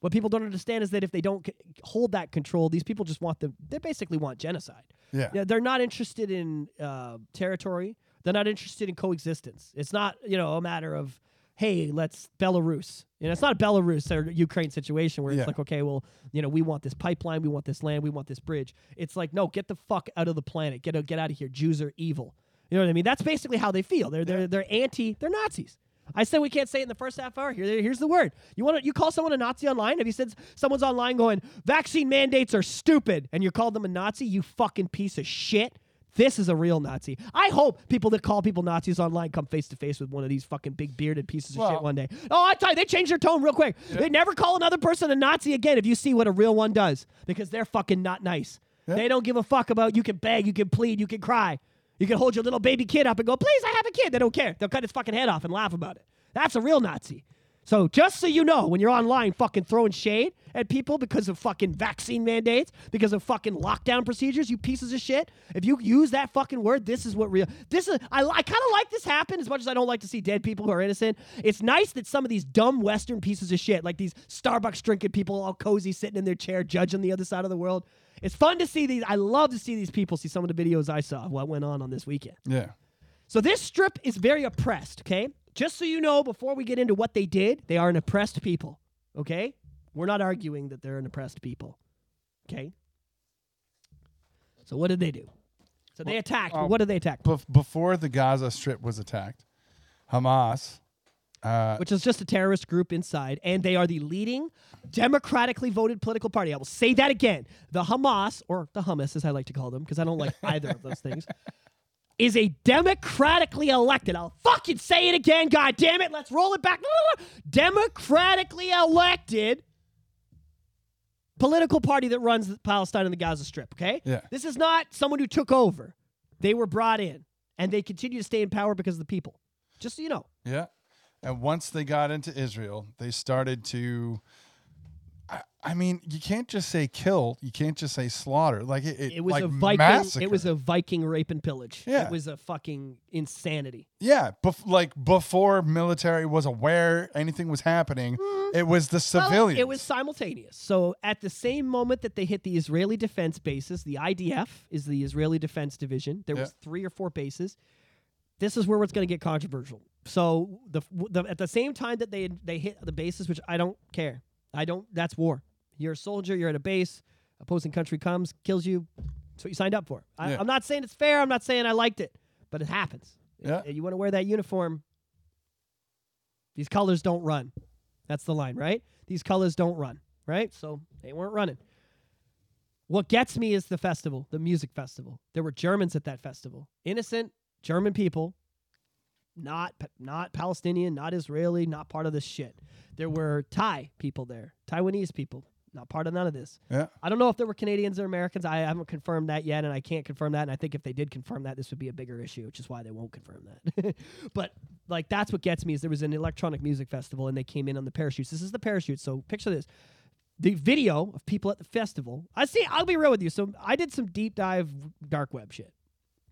What people don't understand is that if they don't c- hold that control, these people just want them. They basically want genocide. Yeah. Yeah, they're not interested in uh, territory. They're not interested in coexistence. It's not, you know, a matter of, hey, let's Belarus. You know, it's not a Belarus or Ukraine situation where Yeah. it's like, okay, well, you know, we want this pipeline, we want this land, we want this bridge. It's like, no, get the fuck out of the planet. Get out, get out of here. Jews are evil. You know what I mean? That's basically how they feel. They're they're they're anti. They're Nazis. I said we can't say it in the first half hour. Here, here's the word. You want to you call someone a Nazi online? Have you said someone's online going vaccine mandates are stupid, and you called them a Nazi? You fucking piece of shit. This is a real Nazi. I hope people that call people Nazis online come face to face with one of these fucking big bearded pieces of shit one day. Oh, I tell you, they change their tone real quick. They never call another person a Nazi again if you see what a real one does because they're fucking not nice. They don't give a fuck about you can beg, you can plead, you can cry. You can hold your little baby kid up and go, please, I have a kid. They don't care. They'll cut his fucking head off and laugh about it. That's a real Nazi. So just so you know, when you're online fucking throwing shade at people because of fucking vaccine mandates, because of fucking lockdown procedures, you pieces of shit. If you use that fucking word, this is what real. This is I, I kind of like this happen as much as I don't like to see dead people who are innocent. It's nice that some of these dumb Western pieces of shit, like these Starbucks drinking people, all cozy sitting in their chair, judging the other side of the world. It's fun to see these. I love to see these people see some of the videos I saw. What went on on this weekend. Yeah. So this strip is very oppressed, okay? Just so you know, before we get into what they did, they are an oppressed people, okay? We're not arguing that they're an oppressed people, okay? So what did they do? So they attacked. uh, what did they attack? Bef- before the Gaza Strip was attacked, Hamas. Uh, Which is just a terrorist group inside, and they are the leading democratically voted political party. I will say that again. The Hamas, or the hummus as I like to call them, because I don't like either of those things, is a democratically elected. I'll fucking say it again. God damn it. Let's roll it back. Democratically elected political party that runs Palestine and the Gaza Strip, okay? Yeah. This is not someone who took over. They were brought in, and they continue to stay in power because of the people. Just so you know. Yeah. And once they got into Israel, they started to. I, mean, you can't just say kill. You can't just say slaughter. Like it, it, It was like a Viking. massacre. It was a Viking rape and pillage. Yeah. It was a fucking insanity. yeah. Bef- like before military was aware anything was happening, mm-hmm. it was the Well, it was simultaneous. So at the same moment that they hit the Israeli defense bases, the IDF is the Israeli Defense Division. There was three or four bases. This is where it's going to get controversial. So the, the at the same time that they they hit the bases, which I don't care. I don't. That's war. You're a soldier. You're at a base. Opposing country comes, kills you. That's what you signed up for. I, Yeah. I'm not saying it's fair. I'm not saying I liked it, but it happens. Yeah. You want to wear that uniform. These colors don't run. That's the line, right? These colors don't run, right? So they weren't running. What gets me is the festival, the music festival. There were Germans at that festival, innocent German people, not not Palestinian, not Israeli, not part of this shit. There were Thai people there, Taiwanese people, not part of none of this. yeah. I don't know if there were Canadians or Americans. I haven't confirmed that yet, and I can't confirm that. And I think if they did confirm that, this would be a bigger issue, which is why they won't confirm that. but like that's what gets me is there was an electronic music festival, and they came in on the parachutes. This is the parachute. So picture this: the video of people at the festival. I see. I'll be real with you. So I did some deep dive dark web shit.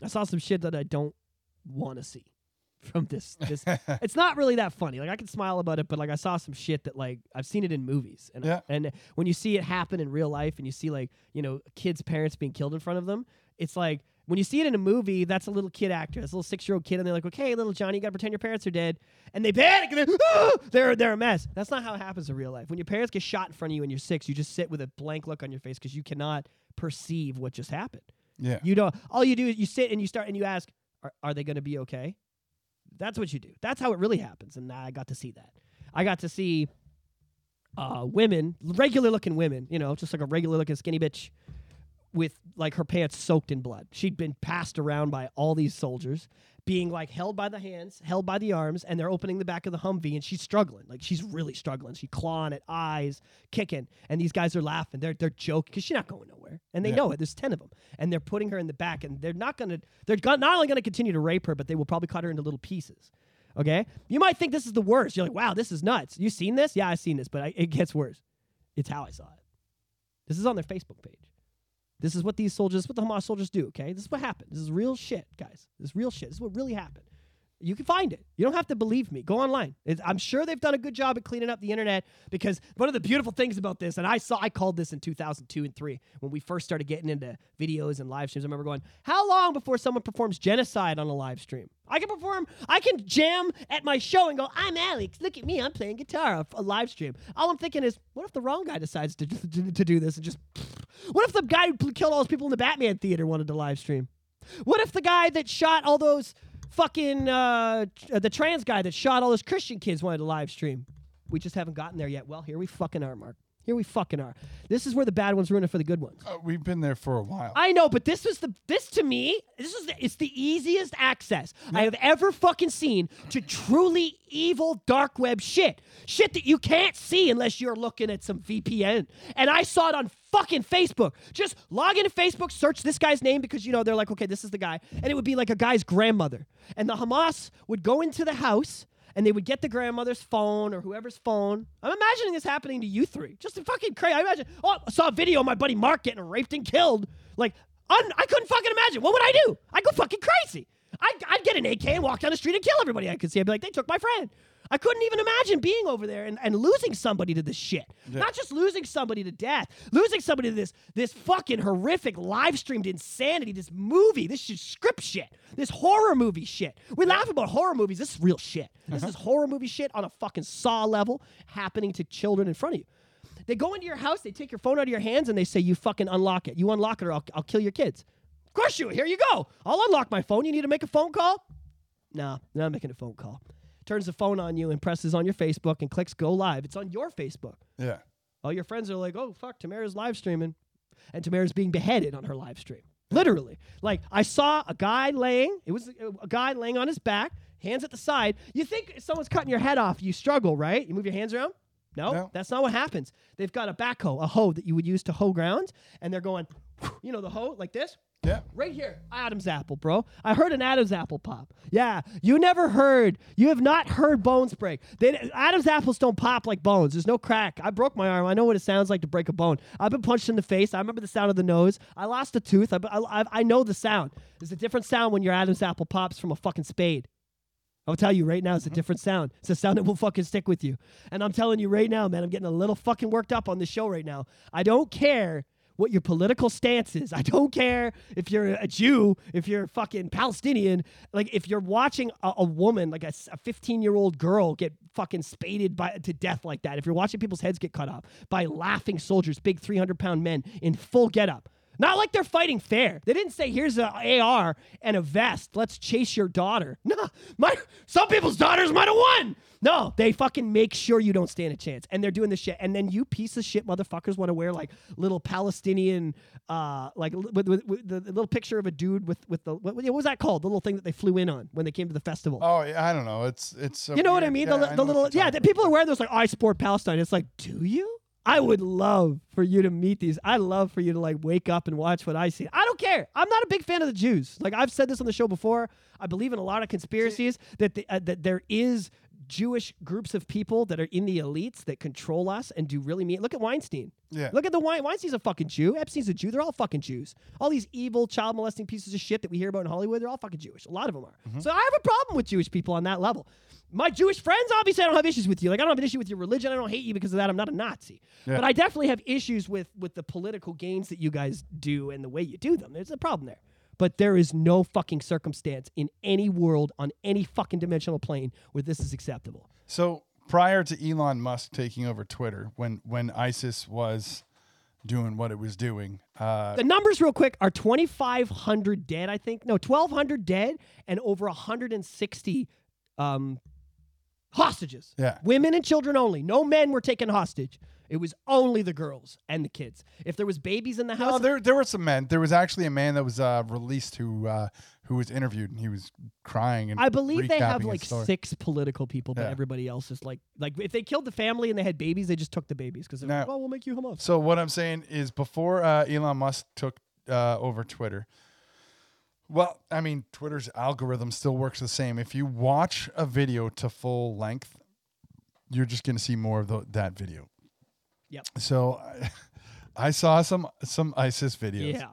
I saw some shit that I don't want to see from this. This it's not really that funny. Like I can smile about it, but like I saw some shit that like I've seen it in movies, and Yeah. and when you see it happen in real life, and you see like you know kids' parents being killed in front of them, it's like when you see it in a movie, that's a little kid actor, that's a little six year old kid, and they're like, okay, little Johnny, you gotta pretend your parents are dead, and they panic, and they're, "Ah!" they're they're a mess. That's not how it happens in real life. When your parents get shot in front of you and you're six, you just sit with a blank look on your face because you cannot perceive what just happened. Yeah. You don't. All you do is you sit and you start and you ask, "Are, are they going to be okay?" That's what you do. That's how it really happens. And I got to see that. I got to see uh, women, regular looking women, you know, just like a regular looking skinny bitch with like her pants soaked in blood. She'd been passed around by all these soldiers, being like held by the hands, held by the arms, and they're opening the back of the Humvee and she's struggling. Like she's really struggling. She's clawing at eyes, kicking, and these guys are laughing. They're they're joking because she's not going nowhere, and they Yeah. know it. There's ten of them, and they're putting her in the back, and they're not gonna. They're go- not only gonna continue to rape her, but they will probably cut her into little pieces. Okay, you might think this is the worst. You're like, wow, this is nuts. You seen this? Yeah, I've seen this, but I, it gets worse. It's how I saw it. This is on their Facebook page. This is what these soldiers, what the Hamas soldiers do, okay? This is what happened. This is real shit, guys. This is real shit. This is what really happened. You can find it. You don't have to believe me. Go online. It's, I'm sure they've done a good job at cleaning up the internet because one of the beautiful things about this, and I saw, I called this in 2002 and three when we first started getting into videos and live streams. I remember going, "How long before someone performs genocide on a live stream? I can perform. I can jam at my show and go, "I'm Alex. Look at me. I'm playing guitar on a live stream." All I'm thinking is, what if the wrong guy decides to to, to do this and just what if the guy who killed all those people in the Batman theater wanted to live stream? What if the guy that shot all those fucking uh, the trans guy that shot all those Christian kids wanted to live stream? We just haven't gotten there yet. Well, here we fucking are, Mark. Here we fucking are. This is where the bad ones ruin it for the good ones. Uh, we've been there for a while. I know, but this was the this to me. This is the, it's the easiest access I have ever fucking seen to truly evil dark web shit. Shit that you can't see unless you're looking at some VPN. And I saw it on fucking Facebook. Just log into Facebook, search this guy's name because you know they're like, okay, this is the guy, and it would be like a guy's grandmother, and the Hamas would go into the house and they would get the grandmother's phone or whoever's phone. I'm imagining this happening to you three. Just fucking crazy. I imagine. Oh, I saw a video of my buddy Mark getting raped and killed. Like, un- I couldn't fucking imagine. What would I do? I'd go fucking crazy. I'd, I'd get an AK and walk down the street and kill everybody I could see. I'd be like, they took my friend. I couldn't even imagine being over there and, and losing somebody to this shit. Not just losing somebody to death, losing somebody to this this fucking horrific live streamed insanity, this movie, this shit, script shit, this horror movie shit. We laugh about horror movies. This is real shit. This uh-huh. is horror movie shit on a fucking saw level happening to children in front of you. They go into your house, they take your phone out of your hands, and they say, You fucking unlock it. You unlock it or I'll, I'll kill your kids. Of course you. Here you go. I'll unlock my phone. You need to make a phone call? No, not making a phone call. Turns the phone on you and presses on your Facebook and clicks go live. It's on your Facebook. Yeah. All your friends are like, oh, fuck, Tamara's live streaming. And Tamara's being beheaded on her live stream. Literally. Like, I saw a guy laying, it was a, a guy laying on his back, hands at the side. You think if someone's cutting your head off, you struggle, right? You move your hands around? No, No. that's not what happens. They've got a backhoe, a hoe that you would use to hoe ground, and they're going, you know, the hoe like this. Yeah. Right here, Adam's apple, bro. I heard an Adam's apple pop. Yeah, you never heard. You have not heard bones break. They, Adam's apples don't pop like bones. There's no crack. I broke my arm. I know what it sounds like to break a bone. I've been punched in the face. I remember the sound of the nose. I lost a tooth. I, I, I know the sound. There's a different sound when your Adam's apple pops from a fucking spade. I'll tell you right now, it's a different sound. It's a sound that will fucking stick with you. And I'm telling you right now, man, I'm getting a little fucking worked up on this show right now. I don't care what your political stance is. I don't care if you're a Jew, if you're fucking Palestinian. Like, if you're watching a, a woman, like a 15 year old girl, get fucking spaded by, to death like that, if you're watching people's heads get cut off by laughing soldiers, big 300 pound men in full getup, not like they're fighting fair. They didn't say, "Here's an AR and a vest. Let's chase your daughter." No, my some people's daughters might have won. No, they fucking make sure you don't stand a chance, and they're doing this shit. And then you piece of shit motherfuckers want to wear like little Palestinian, uh, like with, with, with the, little picture of a dude with with the what, what was that called? The little thing that they flew in on when they came to the festival. Oh, yeah, I don't know. It's it's. You know what I mean? Yeah, the, I the little yeah, people are wearing those like I support Palestine. It's like, do you? I would love for you to meet these. I love for you to like wake up and watch what I see. I don't care. I'm not a big fan of the Jews. Like I've said this on the show before. I believe in a lot of conspiracies that the, uh, that there is Jewish groups of people that are in the elites that control us and do really mean. Look at Weinstein. Yeah. Look at the Wein- Weinstein's a fucking Jew. Epstein's a Jew. They're all fucking Jews. All these evil child molesting pieces of shit that we hear about in Hollywood, they're all fucking Jewish. A lot of them are. Mm-hmm. So I have a problem with Jewish people on that level. My Jewish friends, obviously, I don't have issues with you. Like I don't have an issue with your religion. I don't hate you because of that. I'm not a Nazi. Yeah. But I definitely have issues with with the political gains that you guys do and the way you do them. There's a problem there. But there is no fucking circumstance in any world on any fucking dimensional plane where this is acceptable. So prior to Elon Musk taking over Twitter, when when ISIS was doing what it was doing, uh, The numbers, real quick, are 2,500 dead, I think. No, 1,200 dead and over 160 um, hostages. Yeah. Women and children only. No men were taken hostage. It was only the girls and the kids. If there was babies in the house, no, there there were some men. There was actually a man that was uh, released who uh, who was interviewed and he was crying and I believe they have like six political people, but Yeah. everybody else is like, like if they killed the family and they had babies, they just took the babies because they're Now- like, well, we'll make you Hamas. So what I'm saying is, before uh, Elon Musk took uh, over Twitter, well, I mean, Twitter's algorithm still works the same. If you watch a video to full length, you're just going to see more of tho- that video. Yep. So I, I saw some some ISIS videos. Yeah.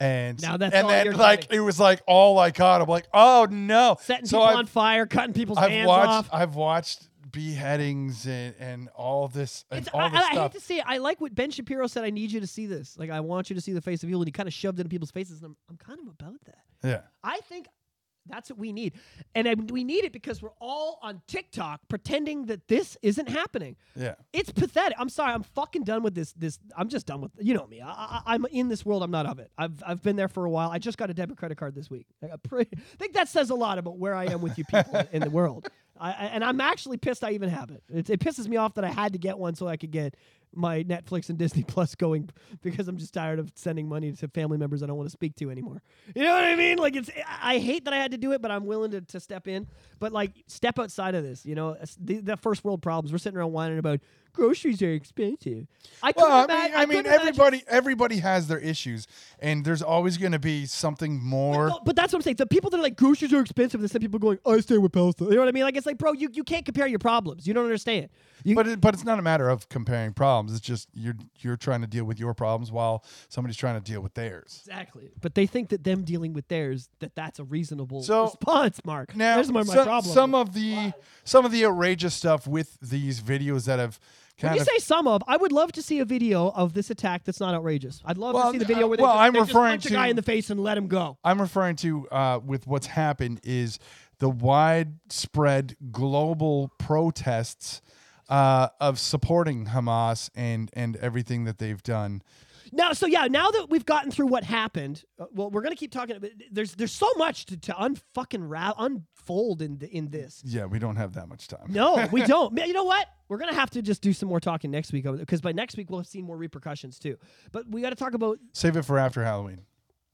And Now that's and then like it was like all I caught. I'm like, oh no! Setting so people I've, on fire, cutting people's I've hands watched off. I've watched beheadings and, and all this and It's, all I, this I hate to say it. I like what Ben Shapiro said. I need you to see this. Like, I want you to see the face of evil. And he kind of shoved it in people's faces. And I'm, I'm kind of about that. yeah. I think that's what we need. And I, we need it because we're all on TikTok pretending that this isn't happening. Yeah. It's pathetic. I'm sorry. I'm fucking done with this. This I'm just done with. You know me. I, I, I'm in this world. I'm not of it. I've I've been there for a while. I just got a debit credit card this week. I, pretty, I think that says a lot about where I am with you people in the world. I, I- and I'm actually pissed I even have it. it. It pisses me off that I had to get one so I could get my Netflix and Disney Plus going because I'm just tired of sending money to family members I don't want to speak to anymore. You know what I mean? Like it's I hate that I had to do it, but I'm willing to, to step in. But like step outside of this, you know, the, the first world problems. We're sitting around whining about groceries are expensive. I Well, I imagine- mean, I mean, everybody, everybody has their issues, and there's always going to be something more. No, but that's what I'm saying. The people that are like groceries are expensive, and some people going, I stay with Palestine. You know what I mean? Like it's like, bro, you, you can't compare your problems. You don't understand. You, But it, but it's not a matter of comparing problems. It's just you're you're trying to deal with your problems while somebody's trying to deal with theirs. exactly. But they think that them dealing with theirs that that's a reasonable So, response. Mark, Now, there's my, my some, problem. some of the some of the outrageous stuff with these videos that have when kind you say some of, I would love to see a video of this attack that's not outrageous. I'd love Well, to see the video where they, well, just, I'm they referring punch a guy in the face and let him go. I'm referring to uh, with what's happened is the widespread global protests uh, of supporting Hamas and and everything that they've done. Now, so yeah, now that we've gotten through what happened, uh, well, we're gonna keep talking. There's there's so much to, to unfucking ra- unfold in the, in this. Yeah, we don't have that much time. No, we don't. You know what? We're gonna have to just do some more talking next week because by next week we'll have seen more repercussions too. But we got to talk about. Save it for after Halloween.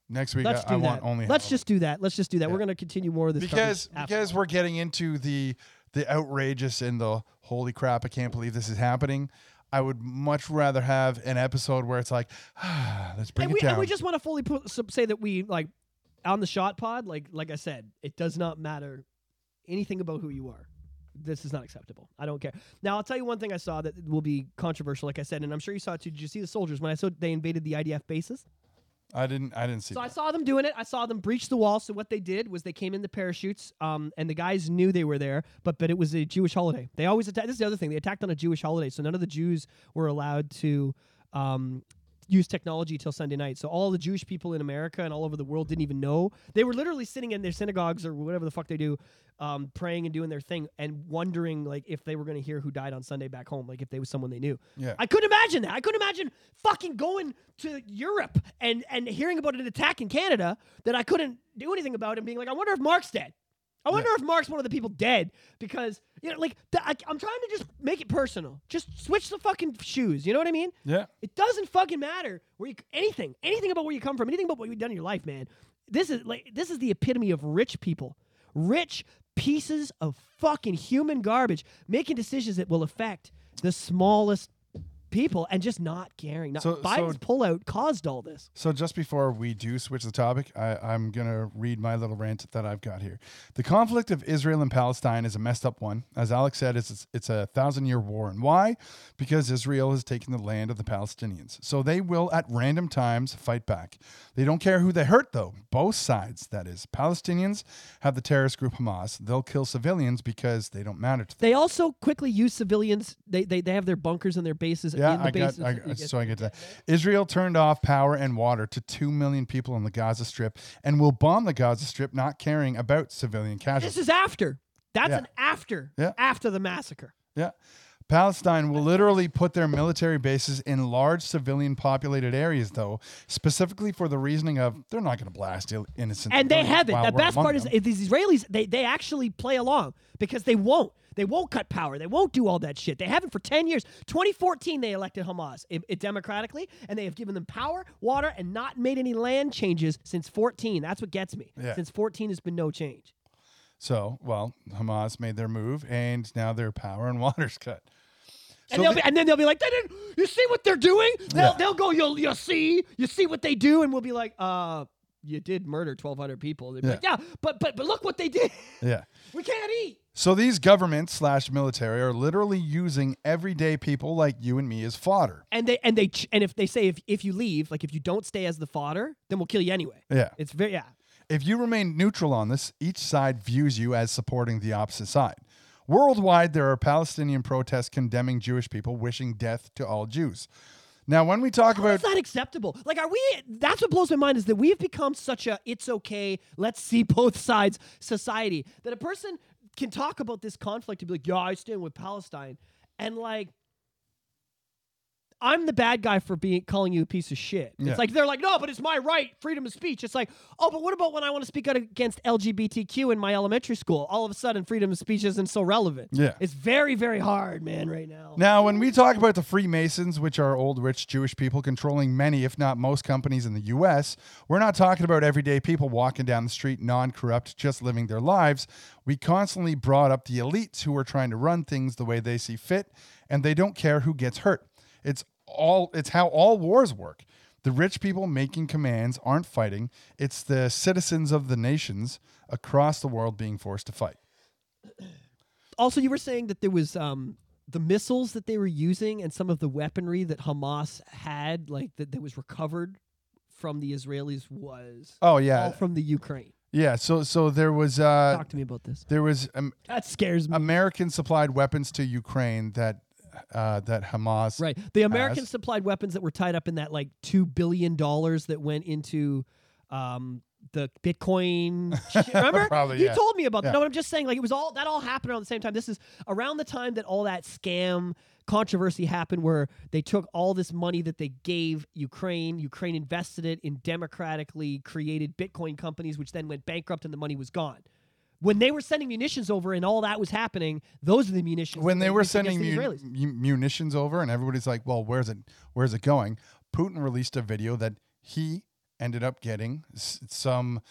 Next week, Let's I, do I that. want only Let's Halloween. just do that. Let's just do that. We're gonna continue more of this because because we're getting into the the outrageous and the holy crap! I can't believe this is happening. I would much rather have an episode where it's like, ah, let's bring and it we, down. and we just want to fully put, so- say that we like on the shot pod. Like like I said, it does not matter anything about who you are. This is not acceptable. I don't care. Now I'll tell you one thing I saw that will be controversial. Like I said, and I'm sure you saw it too. Did you see the soldiers when I saw they invaded the IDF bases? I didn't I didn't see. So I saw them doing it. I saw them breach the wall. So what they did was they came in the parachutes, um, and the guys knew they were there, but but it was a Jewish holiday. They always attack. This is the other thing. They attacked on a Jewish holiday, so none of the Jews were allowed to. Um, use technology till Sunday night. So all the Jewish people in America and all over the world didn't even know. They were literally sitting in their synagogues or whatever the fuck they do, um, praying and doing their thing and wondering like if they were going to hear who died on Sunday back home, like if they was someone they knew. Yeah. I couldn't imagine that. I couldn't imagine fucking going to Europe and and hearing about an attack in Canada that I couldn't do anything about and being like, I wonder if Mark's dead. I wonder if Mark's one of the people dead because you know, like th- I, I'm trying to just make it personal. Just switch the fucking shoes. You know what I mean? Yeah. It doesn't fucking matter where you anything, anything about where you come from, anything about what you've done in your life, man. This is like this is the epitome of rich people, rich pieces of fucking human garbage making decisions that will affect the smallest people and just not caring. Not, So- Biden's so- pullout caused all this. So just before we do switch the topic, I, I'm gonna read my little rant that I've got here. The conflict of Israel and Palestine is a messed up one. As Alex said, it's it's a thousand year war. And why? Because Israel has taken the land of the Palestinians. So they will at random times fight back. They don't care who they hurt though. Both sides, that is. Palestinians have the terrorist group Hamas. They'll kill civilians because they don't matter to them. They also quickly use civilians. They they, they have their bunkers and their bases Yeah, the I got. I, get- uh, so I get that. Israel turned off power and water to two million people on the Gaza Strip and will bomb the Gaza Strip, not caring about civilian casualties. This is after. That's Yeah. an after. Yeah. After the massacre. yeah, Palestine will literally put their military bases in large civilian populated areas, though, specifically for the reasoning of they're not going to blast innocent. and they haven't. The best part is them. if these Israelis they they actually play along because they won't. They won't cut power. They won't do all that shit. They haven't for 10 years. 2014 they elected Hamas i- i- democratically and they have given them power, water and not made any land changes since 14. That's what gets me. Yeah. Since 14 there's been no change. so well, Hamas made their move, and now their power and water's cut. And, they'll the- be, and then they'll be like, they didn't, you see what they're doing? They'll, Yeah. they'll go, you'll, you'll see, you see what they do. And we'll be like, uh, you did murder 1,200 people. They'd be Yeah. like, yeah, but, but, but look what they did. yeah. we can't eat. So these governments slash military are literally using everyday people like you and me as fodder. and they and they ch- and if they say if, if you leave like if you don't stay as the fodder then we'll kill you anyway Yeah. it's very yeah If you remain neutral on this, each side views you as supporting the opposite side. Worldwide, there are Palestinian protests condemning Jewish people, wishing death to all Jews. Now, when we talk about that's not acceptable like are we that's what blows my mind is that we've become such a it's okay let's see both sides society that a person can talk about this conflict and be like yeah i stand with palestine. And like I'm the bad guy for being calling you a piece of shit. Yeah. It's like they're like, no, but it's my right, freedom of speech. It's like, oh, but what about when I want to speak out against LGBTQ in my elementary school? All of a sudden, freedom of speech isn't so relevant. Yeah. it's very, very hard, man, right now. Now, when we talk about the Freemasons, which are old, rich Jewish people controlling many, if not most, companies in the U.S., we're not talking about everyday people walking down the street, non corrupt, just living their lives. We constantly brought up the elites who are trying to run things the way they see fit, and they don't care who gets hurt. It's all it's how all wars work. The rich people making commands aren't fighting. It's the citizens of the nations across the world being forced to fight. also, you were saying that there was um, the missiles that they were using and some of the weaponry that Hamas had, like that, that was recovered from the Israelis, was Oh all yeah, from the Ukraine. yeah. So so there was uh, Talk to me about this. there was um, That scares me. American supplied weapons to Ukraine that uh, that Hamas. Right. The Americans supplied weapons that were tied up in that like two billion dollars that went into um, the Bitcoin. Remember? Probably, you yeah. told me about that. No, I'm just saying like it was all that all happened around the same time. This is around the time that all that scam controversy happened where they took all this money that they gave Ukraine, Ukraine invested it in democratically created Bitcoin companies which then went bankrupt and the money was gone. When they were sending munitions over and all that was happening, those are the munitions. When they were sending the munitions over, and everybody's like, "Well, where's it? Where's it going?" Putin released a video that he ended up getting s- some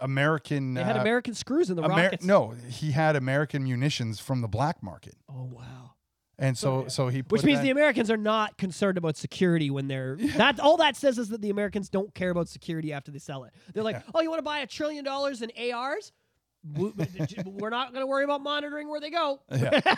American. They had uh, American screws in the Amer- rockets. no, he had American munitions from the black market, Oh wow. and so so he put Which means the Americans are not concerned about security when they're that. All that says is that the Americans don't care about security after they sell it. They're like, oh, you want to buy a trillion dollars in ARs? We're not going to worry about monitoring where they go. Yeah.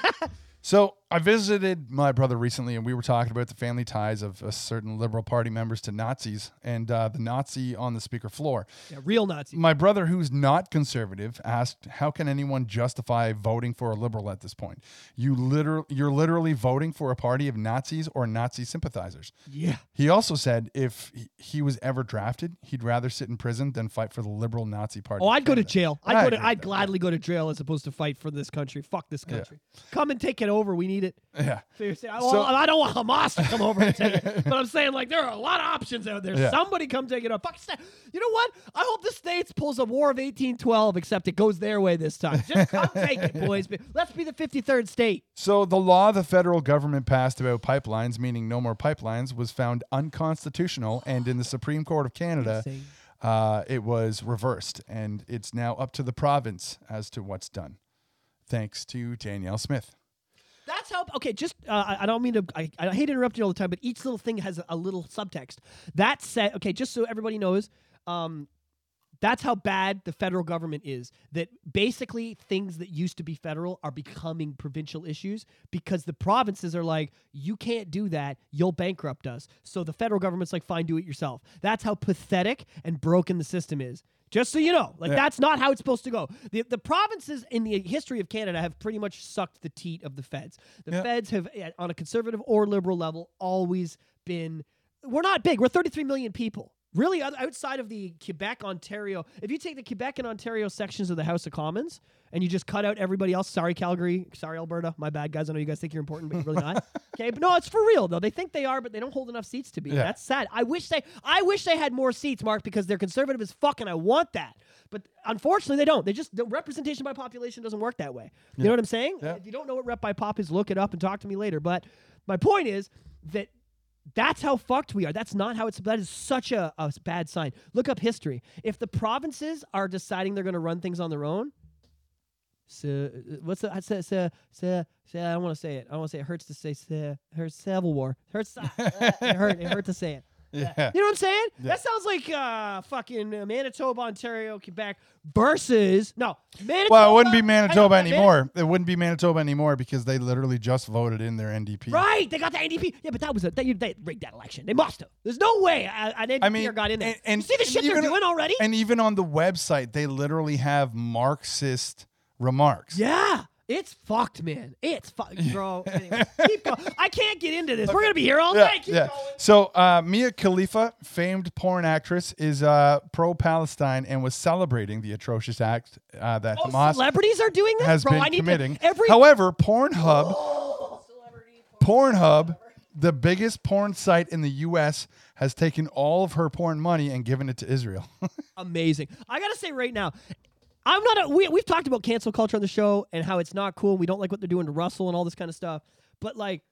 so I visited my brother recently, and we were talking about the family ties of uh, certain Liberal Party members to Nazis, and uh, the Nazi on the speaker floor. Yeah, real Nazi. My brother, who's not conservative, asked, "How can anyone justify voting for a liberal at this point? You literally, you're literally voting for a party of Nazis or Nazi sympathizers." Yeah. He also said if he- was ever drafted, he'd rather sit in prison than fight for the liberal Nazi party. Oh, I'd go to jail. I I'd go to. I'd gladly go to jail as opposed to fight for this country. Fuck this country. Come and take it over. We need it. Yeah. Seriously, I, well, So- I don't want Hamas to come over and take it, but I'm saying like there are a lot of options out there. Yeah. Somebody come take it up. Fuck, sta- you know what? I hope the states pulls a War of 1812, except it goes their way this time. Just come take it, boys. Let's be the 53rd state. So the law the federal government passed about pipelines, meaning no more pipelines, was found unconstitutional, and in the Supreme Court of Canada, uh, it was reversed, and it's now up to the province as to what's done. Thanks to Danielle Smith. How. Okay, just uh, I, I don't mean to. I, I hate interrupting all the time, but each little thing has a, a little subtext. That said, okay, just so everybody knows, um, that's how bad the federal government is. That basically things that used to be federal are becoming provincial issues because the provinces are like, you can't do that, you'll bankrupt us. So the federal government's like, fine, do it yourself. That's how pathetic and broken the system is. Just so you know, like Yeah. that's not how it's supposed to go. The the provinces in the history of Canada have pretty much sucked the teat of the feds. The Yeah. feds have, eh, on a conservative or liberal level, always been. We're not big. We're 33 million people. Really, outside of the Quebec, Ontario, if you take the Quebec and Ontario sections of the House of Commons and you just cut out everybody else, sorry Calgary, sorry Alberta, my bad guys. I know you guys think you're important, but you're really not. Okay, but no, it's for real though. They think they are, but they don't hold enough seats to be. Yeah. That's sad. I wish they, I wish they had more seats, Mark, because they're conservative as fuck, and I want that. But unfortunately, they don't. They just the representation by population doesn't work that way. You know what I'm saying? Yeah. If you don't know what rep by pop is, look it up and talk to me later. But my point is that that's how fucked we are. That's not how it's. That is such a, a bad sign. Look up history. If the provinces are deciding they're going to run things on their own, so uh, what's the? I say, say, say, I don't want to say it. I want to say it. it hurts to say. say hurts. Civil War. Hurts. it hurt. It hurt to say it. Yeah. You know what I'm saying? Yeah. That sounds like uh, fucking uh, Manitoba, Ontario, Quebec versus no Manitoba. Well, it wouldn't be Manitoba Man- anymore. It wouldn't be Manitoba anymore because they literally just voted in their NDP. Right, they got the NDP. Yeah, but that was a they, they rigged that election. They must have. There's no way an NDP I mean, got in there. and, and you see the shit they're doing already? And even on the website, they literally have Marxist remarks. yeah, it's fucked, man. It's fucked, bro. Anyway, keep going. I can't get into this. We're gonna be here all Yeah, night. Keep yeah. going. So uh, Mia Khalifa, famed porn actress, is uh, pro-Palestine and was celebrating the atrocious act uh, that Oh, Hamas celebrities are doing this, has bro. been I need committing. To, every However, Pornhub, Pornhub the biggest porn site in the U.S. has taken all of her porn money and given it to Israel. amazing. I gotta say right now, I'm not. A, we we've talked about cancel culture on the show and how it's not cool. We don't like what they're doing to Russell and all this kind of stuff. But like,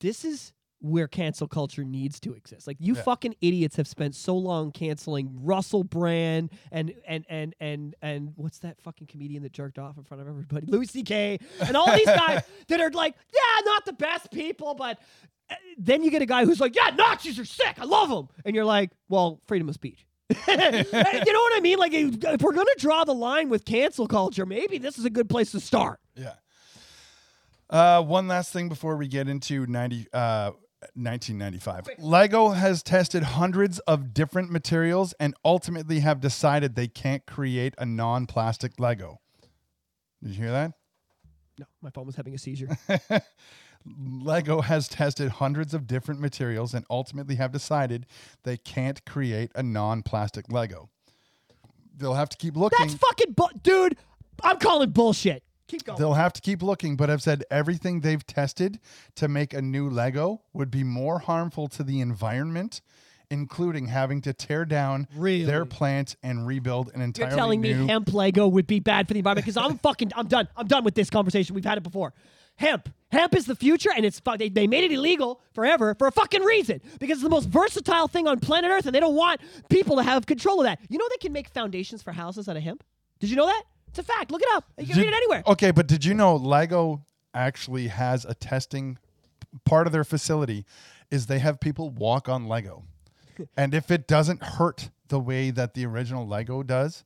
this is where cancel culture needs to exist. Like you Yeah. fucking idiots have spent so long canceling Russell Brand and and and and and what's that fucking comedian that jerked off in front of everybody? Louis C.K. and all these guys that are like, yeah, not the best people, but uh, then you get a guy who's like, yeah, Nazis are sick. I love them, and you're like, well, freedom of speech. You know what I mean? Like, if we're gonna draw the line with cancel culture, maybe this is a good place to start. yeah. Uh, one last thing before we get into 90, uh, 1995. Lego has tested hundreds of different materials and ultimately have decided they can't create a non-plastic Lego. Did you hear that? No, my phone was having a seizure. Lego has tested hundreds of different materials and ultimately have decided they can't create a non-plastic Lego. They'll have to keep looking. That's fucking bu- dude. I'm calling bullshit. Keep going. They'll have to keep looking, but I've said everything they've tested to make a new Lego would be more harmful to the environment, including having to tear down Really? their plant and rebuild an You're entirely telling me new. hemp Lego would be bad for the environment? Because I'm fucking, I'm done. I'm done with this conversation. We've had it before. Hemp, hemp is the future, and it's. They, they made it illegal forever for a fucking reason. Because it's the most versatile thing on planet Earth, and they don't want people to have control of that. You know they can make foundations for houses out of hemp. Did you know that? It's a fact. Look it up. You can Did- read it anywhere. Okay, but did you know Lego actually has a testing part of their facility is they have people walk on Lego. and if it doesn't hurt the way that the original Lego does,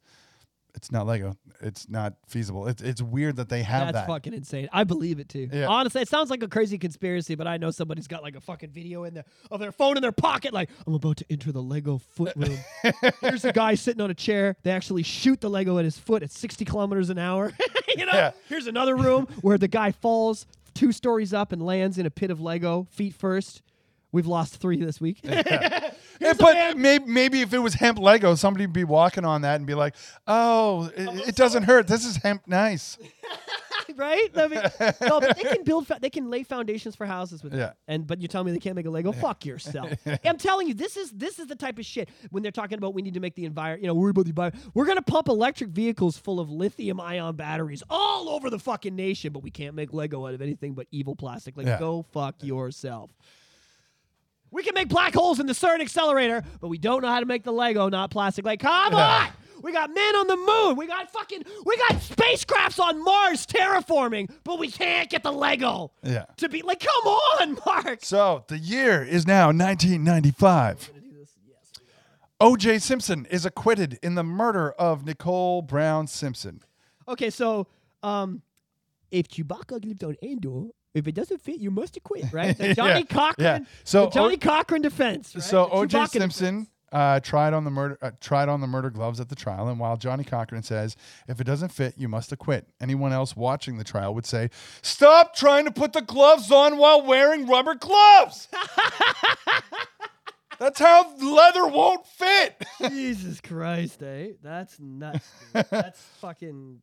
it's not Lego. It's not feasible. It's it's weird that they have That's that. fucking insane. I believe it too. Yeah. Honestly, it sounds like a crazy conspiracy, but I know somebody's got like a fucking video in the of their phone in their pocket, like I'm about to enter the Lego foot room. Here's a guy sitting on a chair. They actually shoot the Lego at his foot at 60 kilometers an hour. you know. Yeah. Here's another room where the guy falls two stories up and lands in a pit of Lego feet first. We've lost three this week. Yeah, Here's but maybe, maybe if it was hemp Lego, somebody would be walking on that and be like, "Oh, it, it doesn't hurt. This is hemp nice." right? I mean, no, but they can build, they can lay foundations for houses with Yeah. that. And but you tell me they can't make a Lego? Fuck yourself. I'm telling you, this is this is the type of shit when they're talking about we need to make the environment. You know, worry about the environment. We're gonna pump electric vehicles full of lithium ion batteries all over the fucking nation, but we can't make Lego out of anything but evil plastic. Like, Yeah. go fuck yourself. We can make black holes in the CERN accelerator, but we don't know how to make the Lego not plastic. Like, come on! We got men on the moon. We got fucking we got spacecrafts on Mars terraforming, but we can't get the Lego Yeah. to be like, come on, Mark. So the year is now 1995. O.J. Simpson is acquitted in the murder of Nicole Brown Simpson. Okay, so um, if Chewbacca lived on Endor, if it doesn't fit, you must acquit, right? The Johnny Yeah, Cochran, yeah. So the Johnny O- Cochran defense. Right? So O.J. Simpson uh, tried on the murder uh, tried on the murder gloves at the trial, and while Johnnie Cochran says, "If it doesn't fit, you must acquit," anyone else watching the trial would say, "Stop trying to put the gloves on while wearing rubber gloves." That's how leather won't fit. Jesus Christ, eh? That's nuts. dude. That's fucking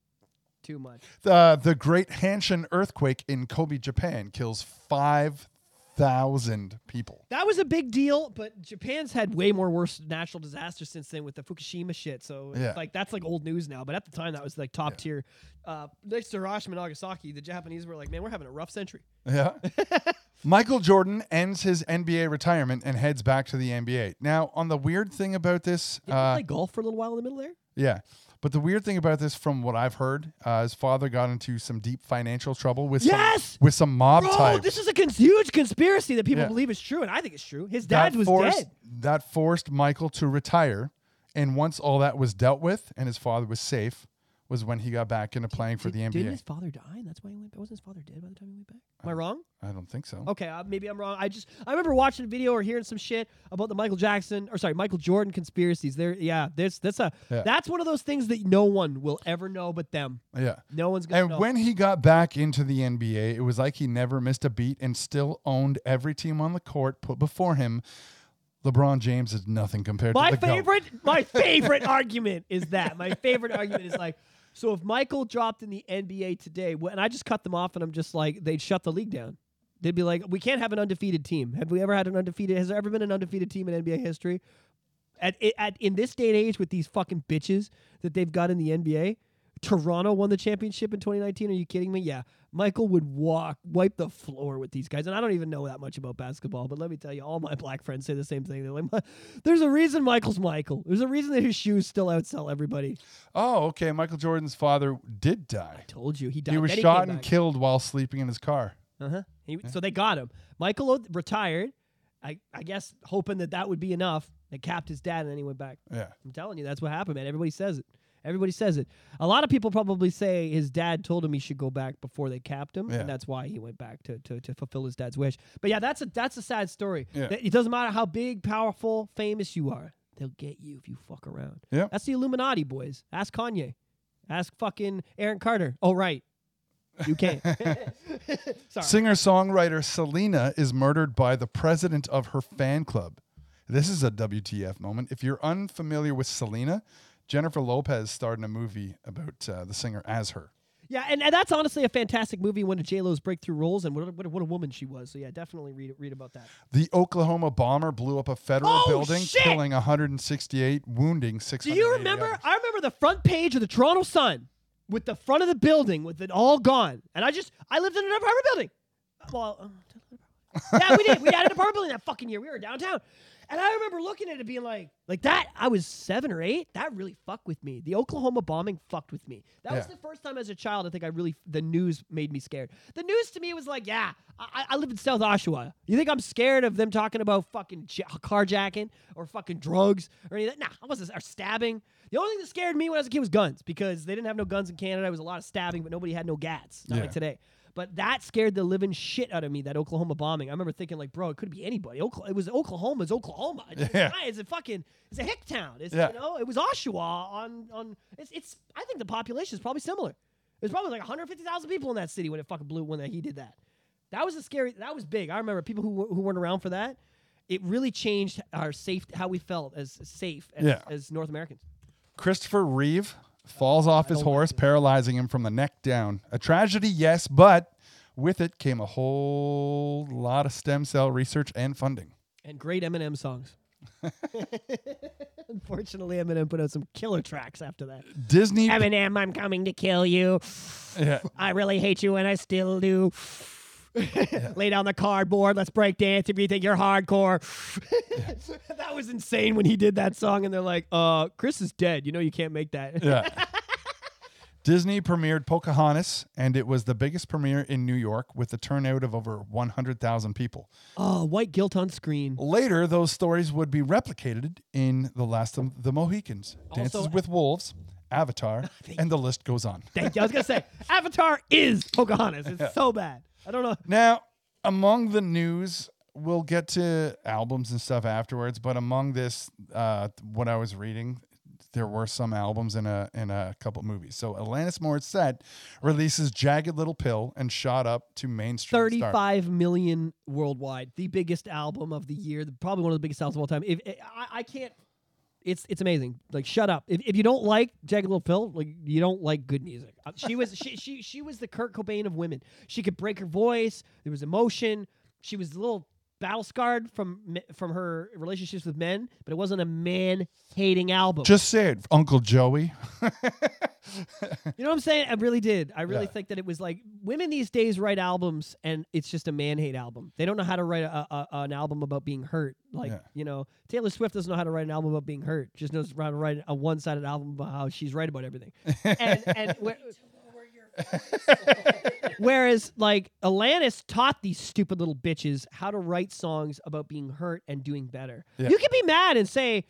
too much. Uh, the Great Hanshin earthquake in Kobe, Japan, kills five thousand people. That was a big deal, but Japan's had way more worse natural disasters since then with the Fukushima shit. So Yeah. like that's like old news now. But at the time, that was like top tier. Uh, next to Hiroshima and Nagasaki, the Japanese were like, "Man, we're having a rough century." Yeah. Michael Jordan ends his NBA retirement and heads back to the NBA. Now, on the weird thing about this, Did uh, play golf for a little while in the middle there? yeah, but the weird thing about this, from what I've heard, uh, his father got into some deep financial trouble with Yes! some, with some mob Bro, types. this is a cons- huge conspiracy that people Yeah. believe is true, and I think it's true. His dad was forced, dead. That forced Michael to retire, and once all that was dealt with and his father was safe, was when he got back into playing for the Did- Didn't NBA. his father die? And that's why he went. Wasn't his father dead by the time he went back? Am I wrong? I don't think so. Okay, uh, maybe I'm wrong. I just I remember watching a video or hearing some shit about the Michael Jackson or sorry Michael Jordan conspiracies. There, yeah, there's that's a Yeah. that's one of those things that no one will ever know but them. Yeah. No one's gonna And know. when he got back into the NBA, it was like he never missed a beat and still owned every team on the court put before him. LeBron James is nothing compared my to the GOAT. favorite my favorite argument is that my favorite argument is like so if Michael dropped in the NBA today, and I just cut them off and I'm just like they'd shut the league down. They'd be like, we can't have an undefeated team. Have we ever had an undefeated? Has there ever been an undefeated team in NBA history? At, at in this day and age, with these fucking bitches that they've got in the NBA, Toronto won the championship in 2019. Are you kidding me? Yeah, Michael would walk, wipe the floor with these guys, and I don't even know that much about basketball. But let me tell you, all my black friends say the same thing. They're like, "There's a reason Michael's Michael. There's a reason that his shoes still outsell everybody." Oh, okay. Michael Jordan's father did die. I told you he died. He was Then shot came and back. killed while sleeping in his car. Uh-huh. He, So they got him. Michael o- retired. I, I guess hoping that that would be enough. They capped his dad and then he went back. Yeah. I'm telling you, that's what happened, man. Everybody says it. Everybody says it. A lot of people probably say his dad told him he should go back before they capped him, Yeah. and that's why he went back to, to, to fulfill his dad's wish. But yeah, that's a that's a sad story. Yeah. It doesn't matter how big, powerful, famous you are. They'll get you if you fuck around. Yeah. That's the Illuminati, boys. Ask Kanye. Ask fucking Aaron Carter. Oh right. You can't. Sorry. Singer songwriter Selena is murdered by the president of her fan club. This is a WTF moment. If you're unfamiliar with Selena, Jennifer Lopez starred in a movie about uh, the singer as her. Yeah, and, and that's honestly a fantastic movie. One of J Lo's breakthrough roles, and what a, what, a, what a woman she was. So yeah, definitely read read about that. The Oklahoma bomber blew up a federal Oh, building, shit! killing 168, wounding Do you remember? I remember the front page of the Toronto Sun with the front of the building with it all gone, and I just I lived in an apartment building. Well, um, yeah, we did. We had an apartment building that fucking year. We were downtown. And I remember looking at it being like, like that. I was seven or eight. That really fucked with me. The Oklahoma bombing fucked with me. That was the first time as a child I think I really the news made me scared. The news to me was like, yeah, I, I live in South Oshawa. You think I'm scared of them talking about fucking j- carjacking or fucking drugs or anything? Nah, I wasn't. Or stabbing. The only thing that scared me when I was a kid was guns because they didn't have no guns in Canada. It was a lot of stabbing, but nobody had no gats. Not Yeah. like today. But that scared the living shit out of me. That Oklahoma bombing. I remember thinking like, bro, it could be anybody. It was Oklahoma. It's Oklahoma. It's, Yeah. it's a fucking. It's a hick town. It's Yeah. you know. It was Oshawa on on. It's it's. I think the population is probably similar. There's probably like 150,000 people in that city when it fucking blew when he did that. That was a scary. That was big. I remember people who who weren't around for that. It really changed our safe how we felt as safe as, Yeah. as North Americans. Christopher Reeve falls off his horse, paralyzing him from the neck down. A tragedy, yes, but with it came a whole lot of stem cell research and funding. and great Eminem songs. Unfortunately, Eminem put out some killer tracks after that. Disney. Eminem, I'm coming to kill you. yeah. I really hate you, and I still do. Lay down the cardboard. Let's break dance if you think you're hardcore. that was insane when he did that song, and they're like, "Uh, Chris is dead. You know you can't make that." Yeah. Disney premiered Pocahontas, and it was the biggest premiere in New York with a turnout of over 100,000 people. oh, white guilt on screen. Later, those stories would be replicated in The Last of the Mohicans, Dances Also- with Wolves, Avatar, and the list goes on. Thank you. I was gonna say Avatar is Pocahontas. It's so bad. I don't know. Now, among the news, we'll get to albums and stuff afterwards, but among this, uh, what I was reading, there were some albums in a in a couple movies. So Alanis Morissette releases "Jagged Little Pill" and shot up to mainstream. Thirty-five million worldwide, the biggest album of the year, probably one of the biggest albums of all time. If I, I can't, it's it's amazing. Like, shut up. If, if you don't like Jagged Little Pill, like you don't like good music. Uh, She was she she she was the Kurt Cobain of women. She could break her voice. There was emotion. She was a little battle scarred from from her relationships with men, but it wasn't a man hating album. Just say it, Uncle Joey. You know what I'm saying? I really did. I really Yeah. think that it was like women these days write albums and it's just a man hate album. They don't know how to write a, a, an album about being hurt. Like, Yeah. you know, Taylor Swift doesn't know how to write an album about being hurt. Just knows how to write a one sided album about how she's right about everything. and and whereas like Alanis taught these stupid little bitches how to write songs about being hurt and doing better. Yeah. You can be mad and say,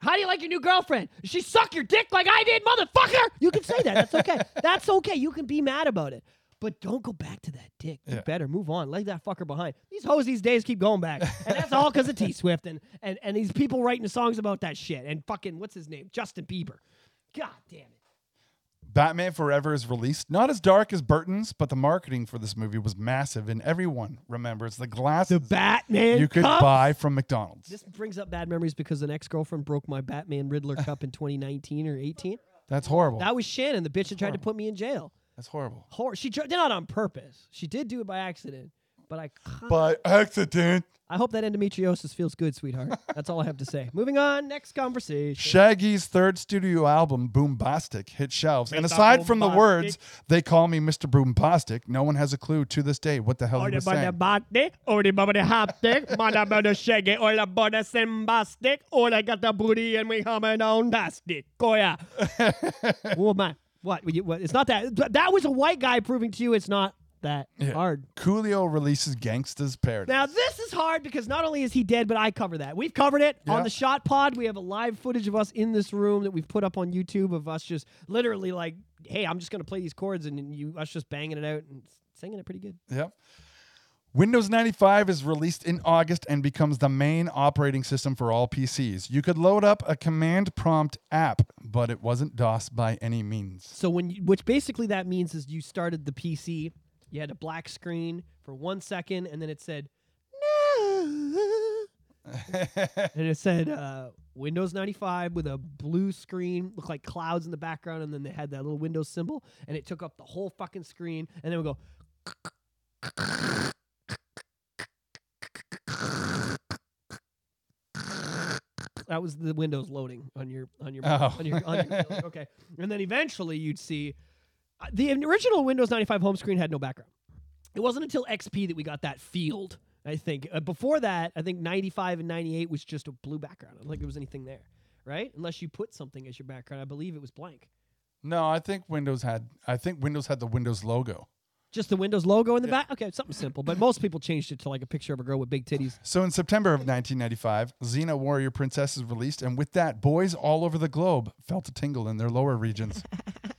how do you like your new girlfriend? She suck your dick like I did, motherfucker? You can say that. That's okay. That's okay. You can be mad about it. But don't go back to that dick. Do Yeah. better. Move on. Leave that fucker behind. These hoes these days keep going back. And that's all because of T Swift and, and, and these people writing songs about that shit. And fucking, what's his name? Justin Bieber. God damn it. Batman Forever is released. Not as dark as Burton's, but the marketing for this movie was massive, and everyone remembers the glasses The Batman you could cup. buy from McDonald's. This brings up bad memories because an ex girlfriend broke my Batman Riddler cup in 2019 or 18. That's horrible. That was Shannon, the bitch that tried to put me in jail. That's horrible. Hor- she tried, did not on purpose. She did do it by accident. But I by accident. I hope that endometriosis feels good, sweetheart. That's all I have to say. Moving on, next conversation. Shaggy's third studio album, Boombastic, hit shelves. And aside from the words, they call me Mr. Boombastic, no one has a clue to this day what the hell he was saying. body, or the body haptic, man about the shaggy, or the body symbastic, or I got the booty and we humming on dastic. Go yeah. oh man, what? You- what? It's not that. That was a white guy proving to you it's not that Yeah. hard. Coolio releases Gangsta's Paradise. Now this is hard because not only is he dead, but I cover that. We've covered it Yeah. on the Shot Pod. We have a live footage of us in this room that we've put up on YouTube of us just literally like, hey, I'm just gonna play these chords and you us just banging it out and singing it pretty good. Yep. Windows 95 is released in August and becomes the main operating system for all PCs. You could load up a command prompt app, but it wasn't DOS by any means. So when you, which basically that means is you started the PC, you had a black screen for one second, and then it said no, and it said uh, Windows 95 with a blue screen, looked like clouds in the background, and then they had that little Windows symbol, and it took up the whole fucking screen, and then we go. That was the Windows loading on your on your Oh. on your, on your okay, and then eventually you'd see the original Windows 95 home screen had no background. It wasn't until XP that we got that field. I think uh, before that, I think 95 and 98 was just a blue background. I don't think there was anything there, right? Unless you put something as your background. I believe it was blank. No, I think Windows had I think Windows had the Windows logo. Just the Windows logo in the back. Okay, something simple. But most people changed it to like a picture of a girl with big titties. So in September of 1995, Xena Warrior Princess is released, and with that, boys all over the globe felt a tingle in their lower regions.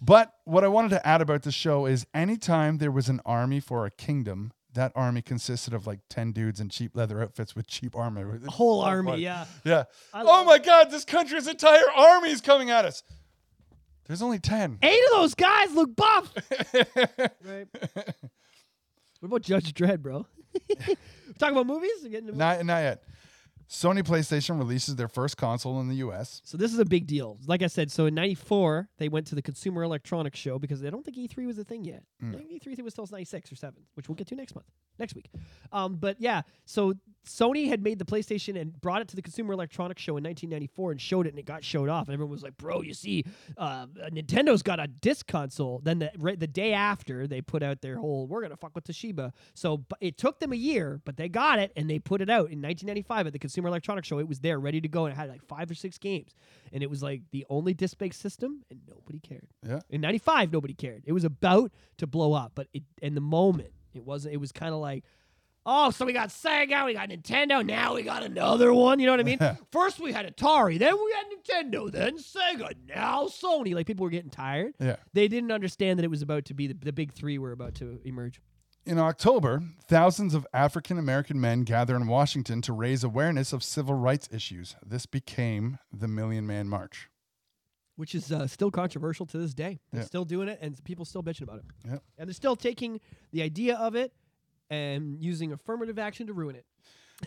but what I wanted to add about the show is anytime there was an army for a kingdom, that army consisted of like 10 dudes in cheap leather outfits with cheap armor. A whole so army, yeah. Yeah. I Oh my God, this country's entire army is coming at us. There's only 10. Eight of those guys look buff. right. What about Judge Dredd, bro? Talking about movies? We're getting into Not, not yet. Sony PlayStation releases their first console in the US. So this is a big deal. Like I said, so in '94 they went to the Consumer Electronics Show because I don't think E3 was a thing yet. Mm. I think E3 was still '96 or '7, which we'll get to next month, next week. Um, but yeah, so Sony had made the PlayStation and brought it to the Consumer Electronics Show in 1994 and showed it, and it got showed off, and everyone was like, "Bro, you see, uh, Nintendo's got a disc console." Then the right, the day after they put out their whole, "We're gonna fuck with Toshiba." So but it took them a year, but they got it and they put it out in 1995 at the Consumer Electronics Show. It was there, ready to go, and it had like five or six games, and it was like the only disc-based system, and nobody cared. Yeah. In 95, nobody cared. It was about to blow up, but it, in the moment, it wasn't. It was kind of like, oh, so we got Sega, we got Nintendo, now we got another one. You know what I mean? First we had Atari, then we had Nintendo, then Sega, now Sony. Like people were getting tired. Yeah. They didn't understand that it was about to be the, the big three were about to emerge. In October, thousands of African American men gather in Washington to raise awareness of civil rights issues. This became the Million Man March. Which is uh, still controversial to this day. They're Yeah. still doing it, and people still bitching about it. Yep. And they're still taking the idea of it and using affirmative action to ruin it.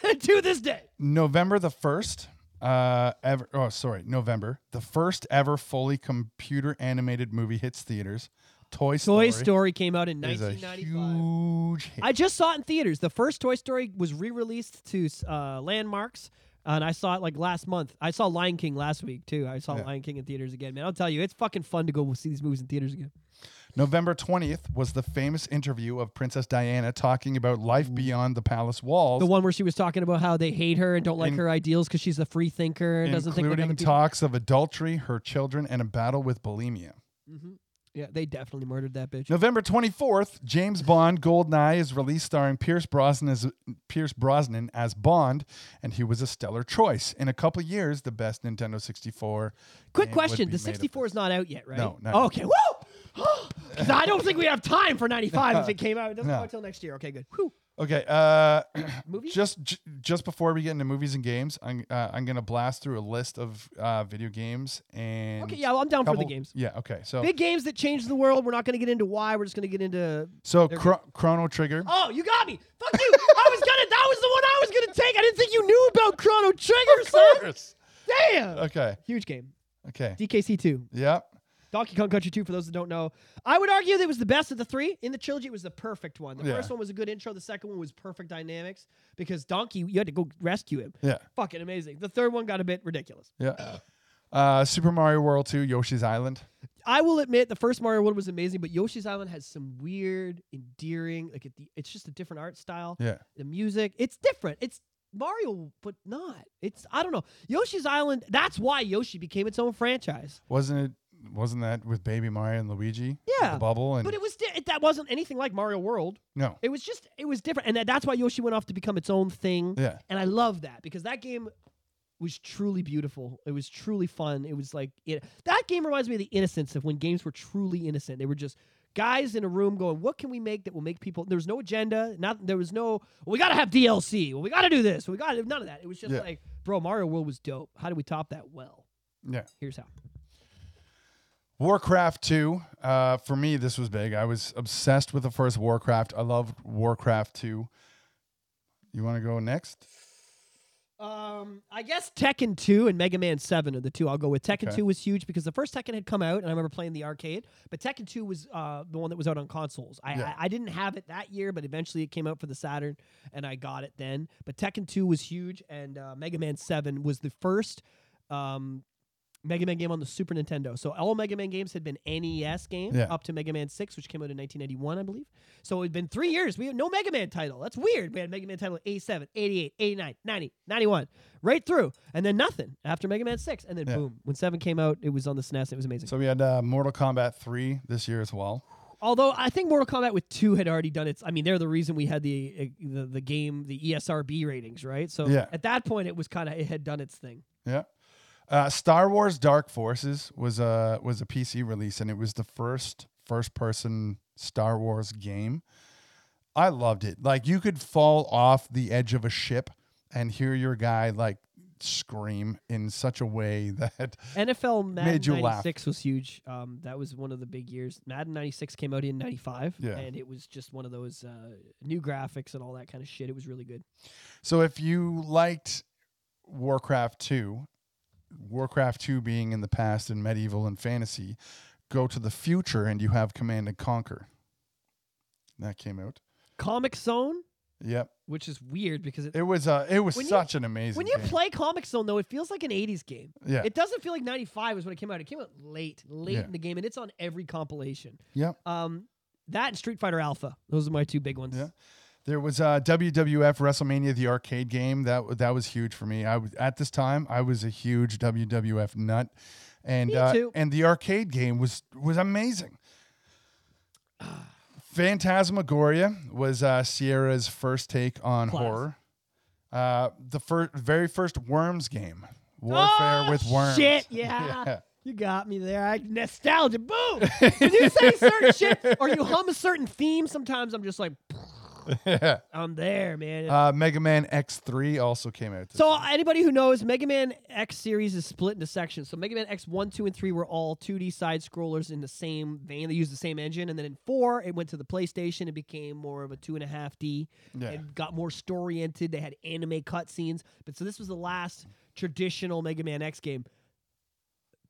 to this day. November the 1st, uh, ever, oh, sorry, November, the first ever fully computer animated movie hits theaters. Toy Story. Toy Story came out in is 1995. huge hit. I just saw it in theaters. The first Toy Story was re-released to uh, landmarks, Uh, and I saw it like last month. I saw Lion King last week too. I saw Yeah. Lion King in theaters again. Man, I'll tell you, it's fucking fun to go see these movies in theaters again. November 20th was the famous interview of Princess Diana talking about life beyond the palace walls. The one where she was talking about how they hate her and don't like In- her ideals because she's a free thinker and doesn't think including talks of adultery, her children, and a battle with bulimia. Mm-hmm. Yeah, they definitely murdered that bitch. November 24th, James Bond Goldeneye is released starring Pierce Brosnan as Pierce Brosnan as Bond, and he was a stellar choice. In a couple of years, the best Nintendo 64. Quick question: The 64 is not out yet, right? No, not okay. Woo! I don't think we have time for 95 if it came out. It doesn't No. come out till next year. Okay, good. Whew. Okay, uh, Movies? just j- just before we get into movies and games, I'm uh, I'm gonna blast through a list of uh, video games and Okay, yeah, well, I'm down for the games. Yeah, okay, so Big games that changed the world. We're not going to get into why. We're just going to get into. so they're Chro- Chrono Trigger. Oh, you got me. Fuck you. I was gonna. That was the one I was gonna take. I didn't think you knew about Chrono Trigger, son. Damn. Okay, Huge game. okay, DKC two. yep. Donkey Kong Country 2, for those that don't know, I would argue that it was the best of the three. In the trilogy, it was the perfect one. The Yeah. first one was a good intro. The second one was perfect dynamics because Donkey, you had to go rescue him. Yeah. Fucking amazing. The third one got a bit ridiculous. Yeah. Uh, Super Mario World 2, Yoshi's Island. I will admit the first Mario World was amazing, but Yoshi's Island has some weird, endearing, like it, it's just a different art style. Yeah. The music, it's different. It's Mario, but not. It's I don't know. Yoshi's Island. That's why Yoshi became its own franchise. Wasn't it? Wasn't that with Baby Mario and Luigi? Yeah. The bubble and But it was di- it, that wasn't anything like Mario World. no. It was just it was different, and that, that's why Yoshi went off to become its own thing. Yeah. And I love that because that game was truly beautiful. It was truly fun. It was like it, that game reminds me of the innocence of when games were truly innocent. They were just guys in a room going, "What can we make that will make people?" There was no agenda. Not there was no. We got to have DLC. Well, we got to do this. We got none of that. It was just Yeah. like, bro, Mario World was dope. How do we top that? Well, Yeah. here's how. Warcraft 2. Uh, for me, this was big. I was obsessed with the first Warcraft. I loved Warcraft 2. You want to go next? Um, I guess Tekken 2 and Mega Man 7 are the two I'll go with. Tekken Okay. 2 was huge because the first Tekken had come out, and I remember playing the arcade. But Tekken 2 was uh, the one that was out on consoles. I, Yeah. I I didn't have it that year, but eventually it came out for the Saturn, and I got it then. But Tekken 2 was huge, and uh, Mega Man 7 was the first um, Mega Man game on the Super Nintendo. So all Mega Man games had been NES games Yeah. up to Mega Man 6, which came out in 1991, I believe. So it had been three years. We had no Mega Man title. That's weird. We had Mega Man title 87, 88, 89, 90, 91, right through. And then nothing after Mega Man 6. And then Yeah. boom. When 7 came out, it was on the SNES. It was amazing. So we had uh, Mortal Kombat 3 this year as well. Although I think Mortal Kombat with 2 had already done its. I mean, they're the reason we had the uh, the, the game, the ESRB ratings, right? So Yeah. at that point, it was kind of, it had done its thing. Yeah. Uh, Star Wars Dark Forces was a was a PC release and it was the first first person Star Wars game. I loved it. Like you could fall off the edge of a ship and hear your guy like scream in such a way that NFL Madden Made you laugh. 96 was huge. Um, that was one of the big years. Madden 96 came out in 95, Yeah. and it was just one of those uh, new graphics and all that kind of shit. It was really good. So if you liked Warcraft 2, Warcraft 2 being in the past and medieval and fantasy, go to the future and you have Command and Conquer. That came out. Comix Zone, Yep. which is weird because it, It was uh it was When you- such an amazing when you game. play Comix Zone, though, it feels like an 80s game. Yeah. It doesn't feel like 95 was when it came out. It came out late, late Yeah. in the game, and it's on every compilation. Yep. Um, that and Street Fighter Alpha. Those are my two big ones. Yeah. There was uh, WWF WrestleMania, the arcade game. That that was huge for me. I was at this time. I was a huge WWF nut, and Me uh, and the arcade game was was amazing. Phantasmagoria was uh, Sierra's first take on Class. horror. Uh, the first, very first Worms game, Warfare Oh, with Worms. Shit, yeah. Yeah. You got me there. I nostalgia. Boom. when you say certain shit or you hum a certain theme, sometimes I'm just like, Yeah. I'm there, man. Uh, Mega Man X3 also came out. So year. anybody who knows, Mega Man X series is split into sections. So Mega Man X one, two, and three were all 2D side scrollers in the same vein. They used the same engine, and then in four, it went to the PlayStation. It became more of a two and a half D. Yeah. It got more story oriented. They had anime cutscenes. But so this was the last traditional Mega Man X game.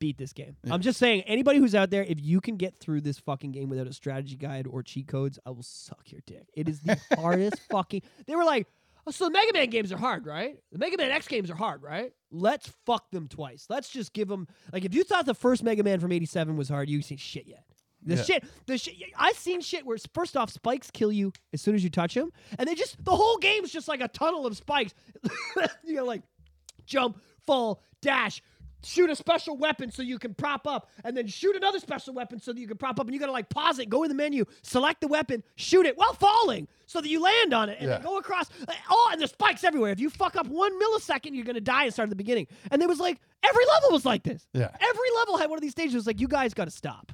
Beat this game. Yeah. I'm just saying, anybody who's out there, if you can get through this fucking game without a strategy guide or cheat codes, I will suck your dick. It is the hardest fucking. They were like, oh, so the Mega Man games are hard, right? The Mega Man X games are hard, right? Let's fuck them twice. Let's just give them like if you thought the first Mega Man from '87 was hard, you seen shit yet. The Yeah. shit, the shit. I've seen shit where first off, spikes kill you as soon as you touch them, and they just the whole game's just like a tunnel of spikes. you gotta like jump, fall, dash, shoot a special weapon so you can prop up, and then shoot another special weapon so that you can prop up. And you gotta like pause it, go in the menu, select the weapon, shoot it while falling so that you land on it, and Yeah. go across. Oh, and there's spikes everywhere. If you fuck up one millisecond, you're gonna die and start at the beginning. And it was like every level was like this. Yeah. Every level had one of these stages. It was like you guys gotta stop.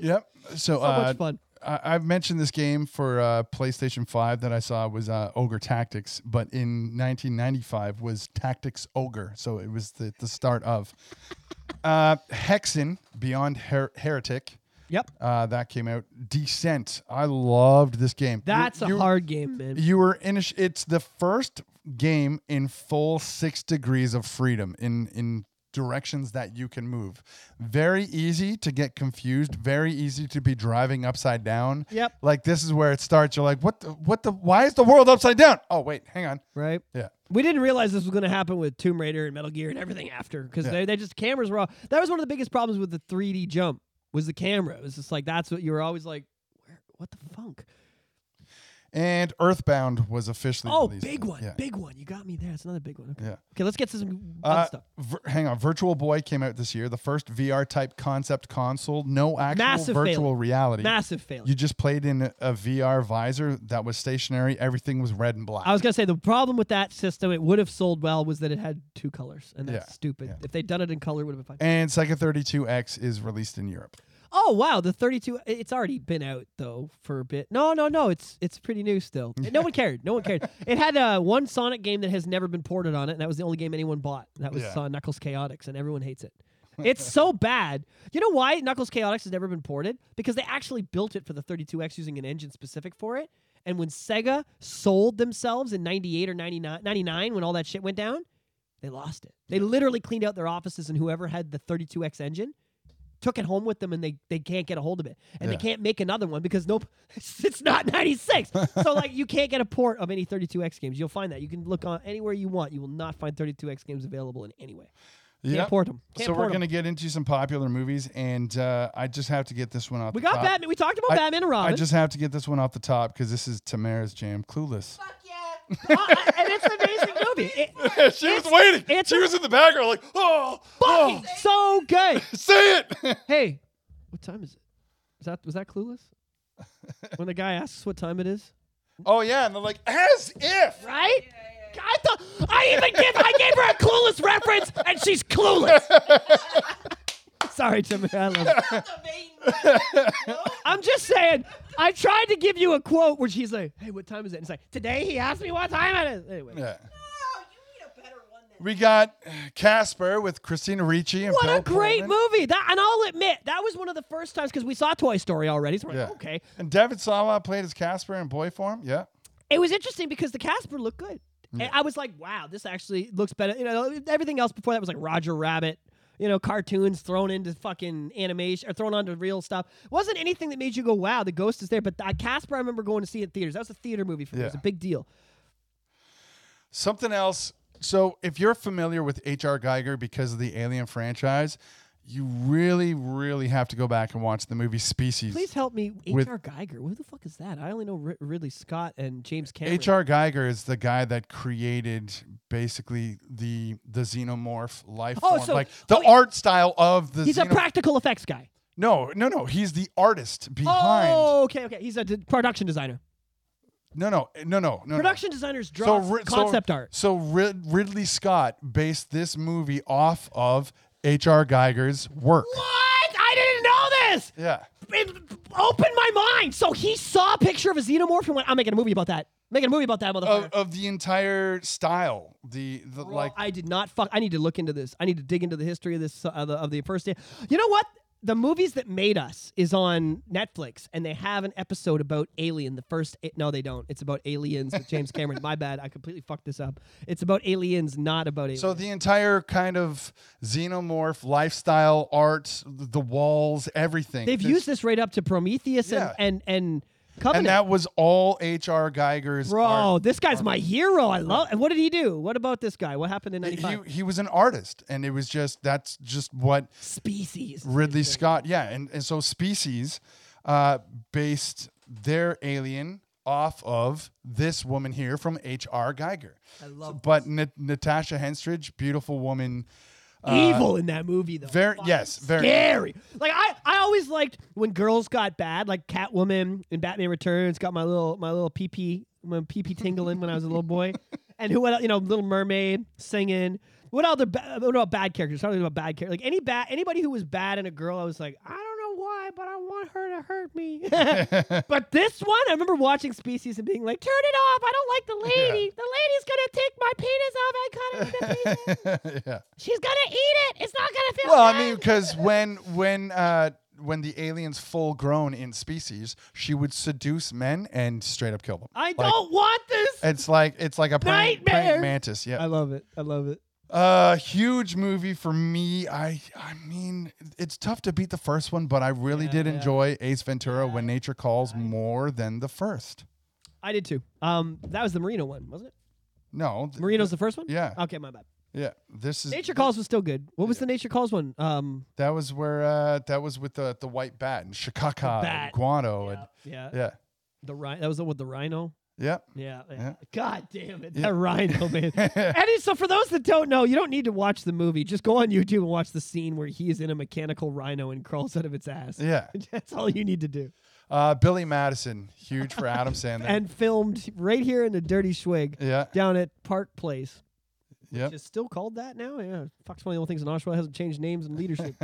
Yep. So, So uh, much fun. I, I've mentioned this game for uh, PlayStation 5 that I saw was uh, Ogre Tactics, but in 1995 was Tactics Ogre. So it was the, the start of. Uh, Hexen Beyond Her- Heretic. Yep. Uh, that came out. Descent. I loved this game. You- That's a you, hard game, man. You were in. A, it's the first game in full six degrees of freedom in in directions that you can move. Very easy to get confused, very easy to be driving upside down. Yep. Like this is where it starts. You're like, what the what the why is the world upside down? Oh wait, hang on. Right. Yeah. We didn't realize this was going to happen with Tomb Raider and Metal Gear and everything after because Yeah. they, they just cameras were all. That was one of the biggest problems with the 3D jump was the camera. It was just like that's what you were always like, Where, what the funk? And Earthbound was officially Oh, released. big one, Yeah. big one. You got me there. It's another big one. Okay. Yeah. Okay, let's get to some other Uh, stuff. vir- hang on, Virtual Boy came out this year, the first VR type concept console, no actual Massive virtual failure. reality. Massive failure. You just played in a, a VR visor that was stationary. Everything was red and black. I was gonna say the problem with that system, it would have sold well, was that it had two colors, and that's Yeah, stupid. yeah. If they'd done it in color, it would have been fine. and Sega 32X is released in Europe. Oh wow, the 32. It's already been out though for a bit. No, no, no. It's it's pretty new still. No one cared. No one cared. It had uh, one Sonic game that has never been ported on it, and that was the only game anyone bought. That was Yeah. uh, Knuckles Chaotix, and everyone hates it. It's so bad. You know why Knuckles Chaotix has never been ported? Because they actually built it for the 32X using an engine specific for it. And when Sega sold themselves in 98 or 99, 99 when all that shit went down, they lost it. They literally cleaned out their offices, and whoever had the 32X engine took it home with them and they, they can't get a hold of it. And Yeah. they can't make another one because nope, it's not 96. so like you can't get a port of any 32X games. You'll find that. You can look on anywhere you want. You will not find 32X games available in any way. Can't port them. Can't so port we're going to get into some popular movies, and uh, I just have to get this one off We the got top. Batman. We talked about I- Batman and Robin. I just have to get this one off the top because this is Tamara's jam, Clueless. Oh, and it's an amazing movie. It, she was waiting. it's She a- was in the background, like, oh, oh, so good. say it. Hey, what time is it? Is that was that clueless? when the guy asks what time it is, oh yeah, and they're like, as if. right? I thought I even give I gave her a clueless reference and she's clueless. Sorry, Tim. I love it. I'm just saying. I tried to give you a quote where she's like, "Hey, what time is it?" And it's like, "Today he asked me what time it is." Anyway, Yeah. We got Casper with Christina Ricci and what Bill a great Pullman. movie! That, and I'll admit that was one of the first times because we saw Toy Story already. So we're like, Yeah. okay, And David Sawa played as Casper in boy form. Yeah. it was interesting because the Casper looked good. And I was like, wow, this actually looks better. You know, everything else before that was like Roger Rabbit, you know, cartoons thrown into fucking animation or thrown onto real stuff. wasn't anything that made you go, wow, the ghost is there. But uh, Casper, I remember going to see in theaters. That was a theater movie for me. It was a big deal. Something else. So, if you're familiar with H.R. Giger because of the Alien franchise, you really, really have to go back and watch the movie Species. Please help me, H.R. Giger. Who the fuck is that? I only know Rid- Ridley Scott and James Cameron. H.R. Giger is the guy that created basically the the xenomorph life Oh, form, so- like oh, the oh, art style of the. He's a practical effects guy. no, no, no. He's the artist behind. Oh, okay, okay. He's a d- production designer. No, no, no, no, no. Production designers no. draw Ri- concept so, art. So Rid- Ridley Scott based this movie off of H.R. Giger's work. What? I didn't know this. Yeah. It opened my mind. So he saw a picture of a xenomorph and went, "I'm making a movie about that. Making a movie about that motherfucker." Of, of the entire style, the the Bro, like. I did not fuck. I need to look into this. I need to dig into the history of this uh, the, of the first day. You know what? The movies that made us is on Netflix, and they have an episode about Alien. The first, a- no, they don't. It's about aliens with James Cameron. My bad. I completely fucked this up. It's about aliens, not about aliens. So the entire kind of xenomorph lifestyle art, the walls, everything. They've used this right up to Prometheus Yeah. and and and and that was all H.R. Giger's Bro, art. this guy's my hero. I love. And what did he do? What about this guy? What happened in He, '95? he was an artist, and it was just that's just what Species. Ridley Scott. Yeah, and, and so Species uh, based their alien off of this woman here from H.R. Giger. I love But Na- Natasha Henstridge, beautiful woman. Uh, evil in that movie though. very- Fucking yes, very. scary. Like I, I always liked when girls got bad, like Catwoman in Batman Returns. Got my little, my little pee pee, my pee pee tingling when I was a little boy. And who, el- you know, Little Mermaid singing. What other? Ba- what about bad characters? Talking about bad characters. Like any bad, anybody who was bad in a girl, I was like, I don't why, but I want her to hurt me. but this one, I remember watching Species and being like, turn it off. I don't like the lady. The lady's gonna take my penis off and cut it into pieces. yeah. She's gonna eat it. It's not gonna feel good. Well, I mean, because when when uh, when the aliens full grown in species, she would seduce men and straight up kill them. I Like, don't want this. It's like it's like a praying, praying Nightmare. mantis. I love it. I love it. Uh, huge movie for me. I I mean, it's tough to beat the first one, but I really Yeah, did yeah. enjoy Ace Ventura: When Nature Calls more than the first. I did too. Um, that was the Marino one, wasn't it? No, th- Marino's the first one. yeah, Okay, my bad. yeah. This is Nature Calls was still good. What was the Nature Calls one? Um, That was where uh that was with the the white bat and Chicago bat. and Guano yeah, yeah. and yeah. The rhino. That was the one with the rhino. Yeah. Yeah, yeah. Yeah. God damn it, Yeah. that rhino man. and so for those that don't know, you don't need to watch the movie. Just go on YouTube and watch the scene where he is in a mechanical rhino and crawls out of its ass. Yeah. That's all you need to do. Uh Billy Madison, huge for Adam Sandler. And filmed right here in the Dirty Swig yeah. down at Park Place. Yep. It's still called that now. Yeah, fuck's one of the only things in Oshawa hasn't changed names and leadership.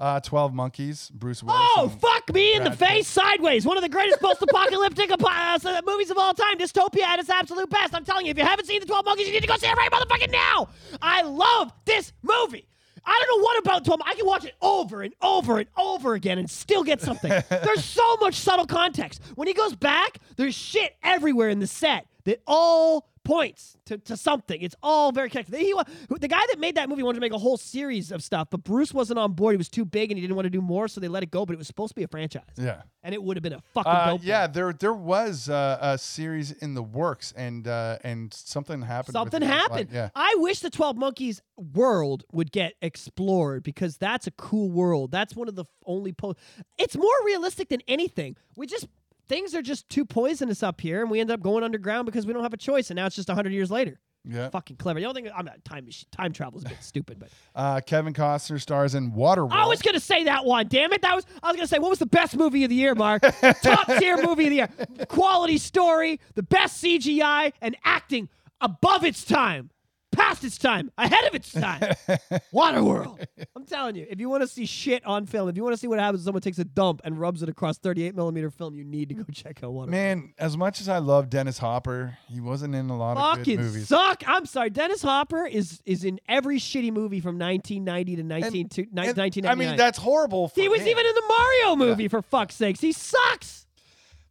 Uh 12 Monkeys, Bruce Willis. Oh, and- fuck me in the Brad face sideways. One of the greatest post-apocalyptic apo- uh, movies of all time. Dystopia at its absolute best. I'm telling you, if you haven't seen The 12 Monkeys, you need to go see it right motherfucking now. I love this movie. I don't know what about 12 I can watch it over and over and over again and still get something. there's so much subtle context. When he goes back, there's shit everywhere in the set that all points to, to something. It's all very connected. He, the guy that made that movie wanted to make a whole series of stuff, but Bruce wasn't on board. He was too big and he didn't want to do more, so they let it go. But it was supposed to be a franchise, Yeah. and it would have been a fucking Uh, yeah, there there was uh, a series in the works, and uh, and something happened. something it. Like, happened. yeah, I wish the Twelve Monkeys world would get explored because that's a cool world. That's one of the only po. It's more realistic than anything. We just things are just too poisonous up here, and we end up going underground because we don't have a choice. And now it's just hundred years later. yeah. Fucking clever. The only thing I'm not time time travel is a bit stupid, but Uh, Kevin Costner stars in Waterworld. I was gonna say that one. Damn it, that was. I was gonna say what was the best movie of the year, Mark? Top tier movie of the year. Quality story, the best CGI, and acting above its time, past its time, ahead of its time. Waterworld. I'm telling you, if you want to see shit on film, if you want to see what happens when someone takes a dump and rubs it across 38 millimeter film, you need to go check out Waterworld. Man, as much as I love Dennis Hopper, he wasn't in a lot of good Fucking movies. suck. I'm sorry. Dennis Hopper is is in every shitty movie from 1990 to 19, to, And, 1999. I mean, that's horrible. For He was him. even in the Mario movie, for fuck's sakes. He sucks.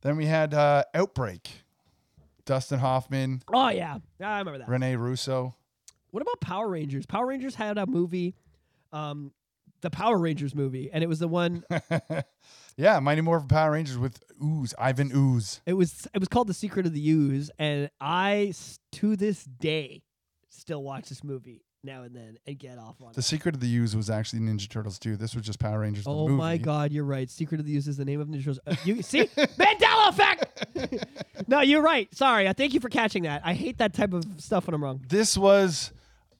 Then we had uh, Outbreak. Dustin Hoffman, Oh, yeah. I remember that. Rene Russo. What about Power Rangers? Power Rangers had a movie, um, the Power Rangers movie, and it was the one, yeah, Mighty Morphin Power Rangers with Ooze, Ivan Ooze. it was it was called The Secret of the Ooze, and I to this day, still watch this movie now and then and get off on it. The it. Secret of the Ooze was actually Ninja Turtles too. This was just Power Rangers. the Oh my God, you're right. Secret of the Ooze is the name of Ninja Turtles. Uh, you see, Mandela effect. no, you're right. Sorry, I thank you for catching that. I hate that type of stuff when I'm wrong. This was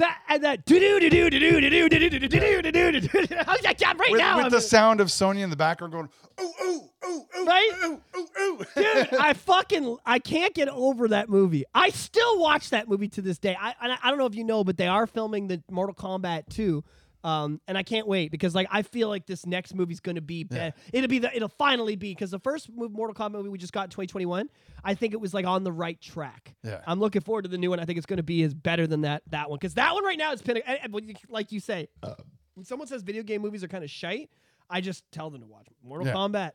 that and that do do do do do do do do do do do do do do do. Right now. with the sound of Sonya in the background going, ooh, ooh, ooh, ooh, Right? ooh, ooh, ooh. Dude, I fucking I can't get over that movie. I still watch that movie to this day. I I, don't know if you know, but they are filming the Mortal Kombat 2. Um, and I can't wait because like I feel like this next movie's gonna be better. It'll be the it'll finally be because the first move, Mortal Kombat movie we just got in 2021, I think it was like on the right track. Yeah. I'm looking forward to the new one. I think it's gonna be is better than that that one because that one right now is and eh, eh, when you- like you say, uh. when someone says video game movies are kind of shite, I just tell them to watch Mortal Yeah. Kombat.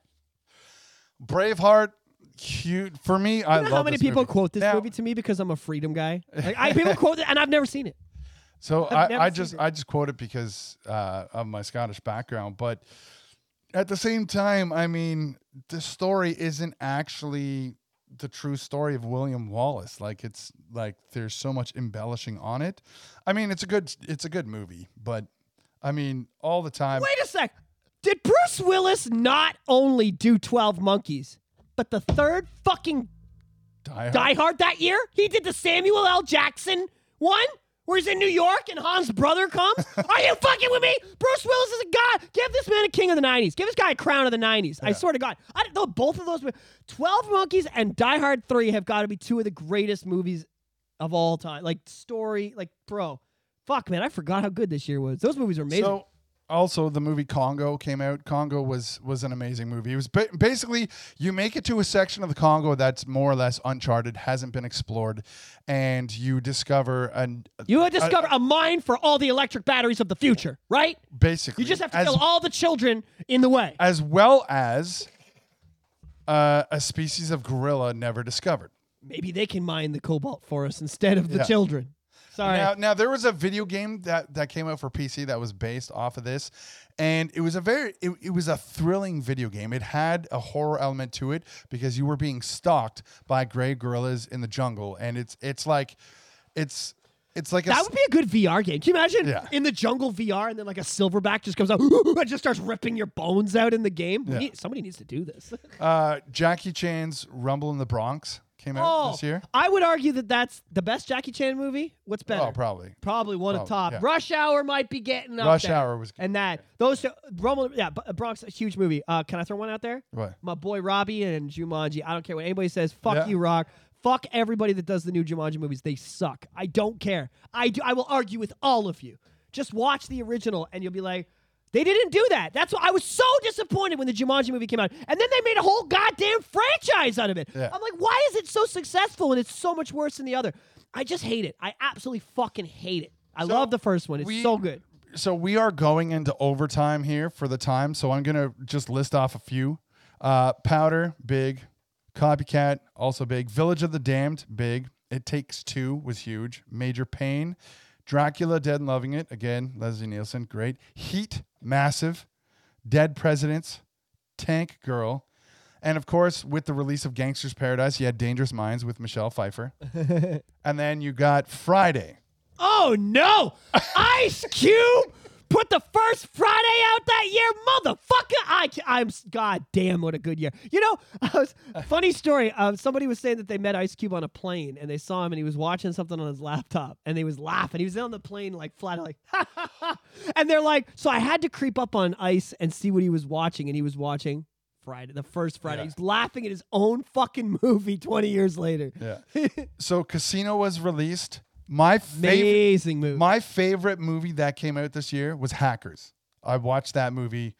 Braveheart, cute for me. I know love how many people movie. quote this Now- movie to me because I'm a freedom guy? Like I people quote it and I've never seen it. So I, I just. I just quote it because uh, of my Scottish background, but at the same time, I mean, the story isn't actually the true story of William Wallace. Like it's like there's so much embellishing on it. I mean, it's a good it's a good movie, but I mean, all the time. Wait a sec. Did Bruce Willis not only do 12 Monkeys, but the third fucking Die Hard. Die Hard that year? He did the Samuel L. Jackson one where he's in New York and Han's brother comes? Are you fucking with me? Bruce Willis is a god. Give this man a king of the 90s. Give this guy a crown of the 90s. I swear to God. I don't know both of those. 12 Monkeys and Die Hard 3 have got to be two of the greatest movies of all time. Like story, like bro. Fuck man, I forgot how good this year was. Those movies are amazing. So also the movie Congo came out. Congo was was an amazing movie. It was ba- basically you make it to a section of the Congo that's more or less uncharted, hasn't been explored, and you discover an You discover a mine for all the electric batteries of the future, right? basically You just have to as, kill all the children in the way. as well as uh, a species of gorilla never discovered. Maybe they can mine the cobalt for us instead of the Yeah. children. Sorry. Now, now there was a video game that that came out for PC that was based off of this, and it was a very it, it was a thrilling video game. It had a horror element to it because you were being stalked by gray gorillas in the jungle, and it's it's like it's it's like a that would be a good VR game. Can you imagine Yeah. in the jungle VR and then like a silverback just comes out and just starts ripping your bones out in the game? Yeah. need- somebody needs to do this. uh, Jackie Chan's Rumble in the Bronx came out oh, this year. I would argue that that's the best Jackie Chan movie. What's better? Oh, probably Probably one of Probably, top. yeah. Rush Hour might be getting up Rush there. Hour was good. and that those two, Rumble, yeah, B- Bronx, a huge movie. Uh, can I throw one out there? what My boy Robbie and Jumanji. I don't care what anybody says. Fuck Yeah. you, Rock. Fuck everybody that does the new Jumanji movies. They suck. I don't care. I do. I will argue with all of you. Just watch the original, and you'll be like, they didn't do that. That's why I was so disappointed when the Jumanji movie came out, and then they made a whole goddamn franchise out of it. Yeah. I'm like, why is it so successful and it's so much worse than the other? I just hate it. I absolutely fucking hate it. I So, love the first one. It's we- so good. so we are going into overtime here for the time. So I'm gonna just list off a few. Uh, Powder, big. Copycat, also big. Village of the Damned, big. It Takes Two was huge. Major Payne. Dracula, Dead and Loving It, again. Leslie Nielsen, great. Heat, massive. Dead Presidents, Tank Girl. And of course, with the release of Gangster's Paradise, you had Dangerous Minds with Michelle Pfeiffer. and then you got Friday. Oh no! Ice Cube put the first Friday out that year, motherfucker! I, I'm god damn what a good year. You know, I was funny story. Um, somebody was saying that they met Ice Cube on a plane and they saw him and he was watching something on his laptop and he was laughing. He was on the plane like flat like, ha, ha, ha. and they're like, so I had to creep up on Ice and see what he was watching, and he was watching. Friday, the first Friday. Yeah. He's laughing at his own fucking movie 20 years later. Yeah. so Casino was released. My favorite Amazing movie. my favorite movie that came out this year was Hackers. I watched that movie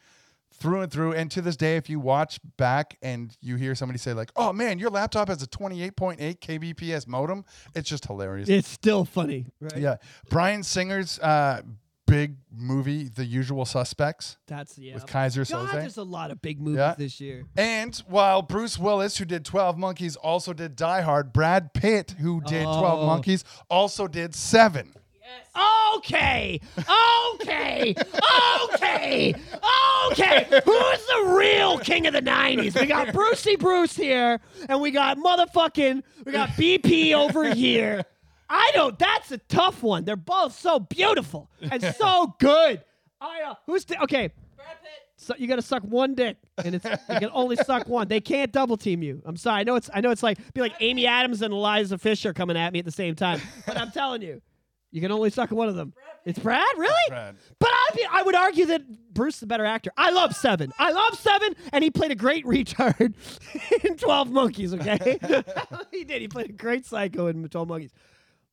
through and through and to this day if you watch back and you hear somebody say like, "Oh man, your laptop has a 28.8 kbps modem." It's just hilarious. it's still funny, right? yeah. Bryan Singer's uh big movie The Usual Suspects That's yeah. with Kaiser God, Soze. there's a lot of big movies Yeah. this year. And while Bruce Willis, who did 12 Monkeys, also did Die Hard, Brad Pitt, who did 12 Oh. Monkeys, also did 7. Okay, okay, okay, okay. Who's the real king of the '90s? We got Brucey Bruce here, and we got motherfucking we got BP over here. I don't. That's a tough one. They're both so beautiful and so good. I uh, who's the, okay? So you got to suck one dick, and it's you can only suck one. They can't double team you. I'm sorry. I know it's I know it's like be like Amy Adams and Isla Fisher coming at me at the same time, but I'm telling you, you can only suck one of them. It's Brad, really? Brad. But I be, I would argue that Bruce is the better actor. I love Seven. I love Seven, and he played a great retard in Twelve Monkeys. Okay, he did. He played a great psycho in Twelve Monkeys.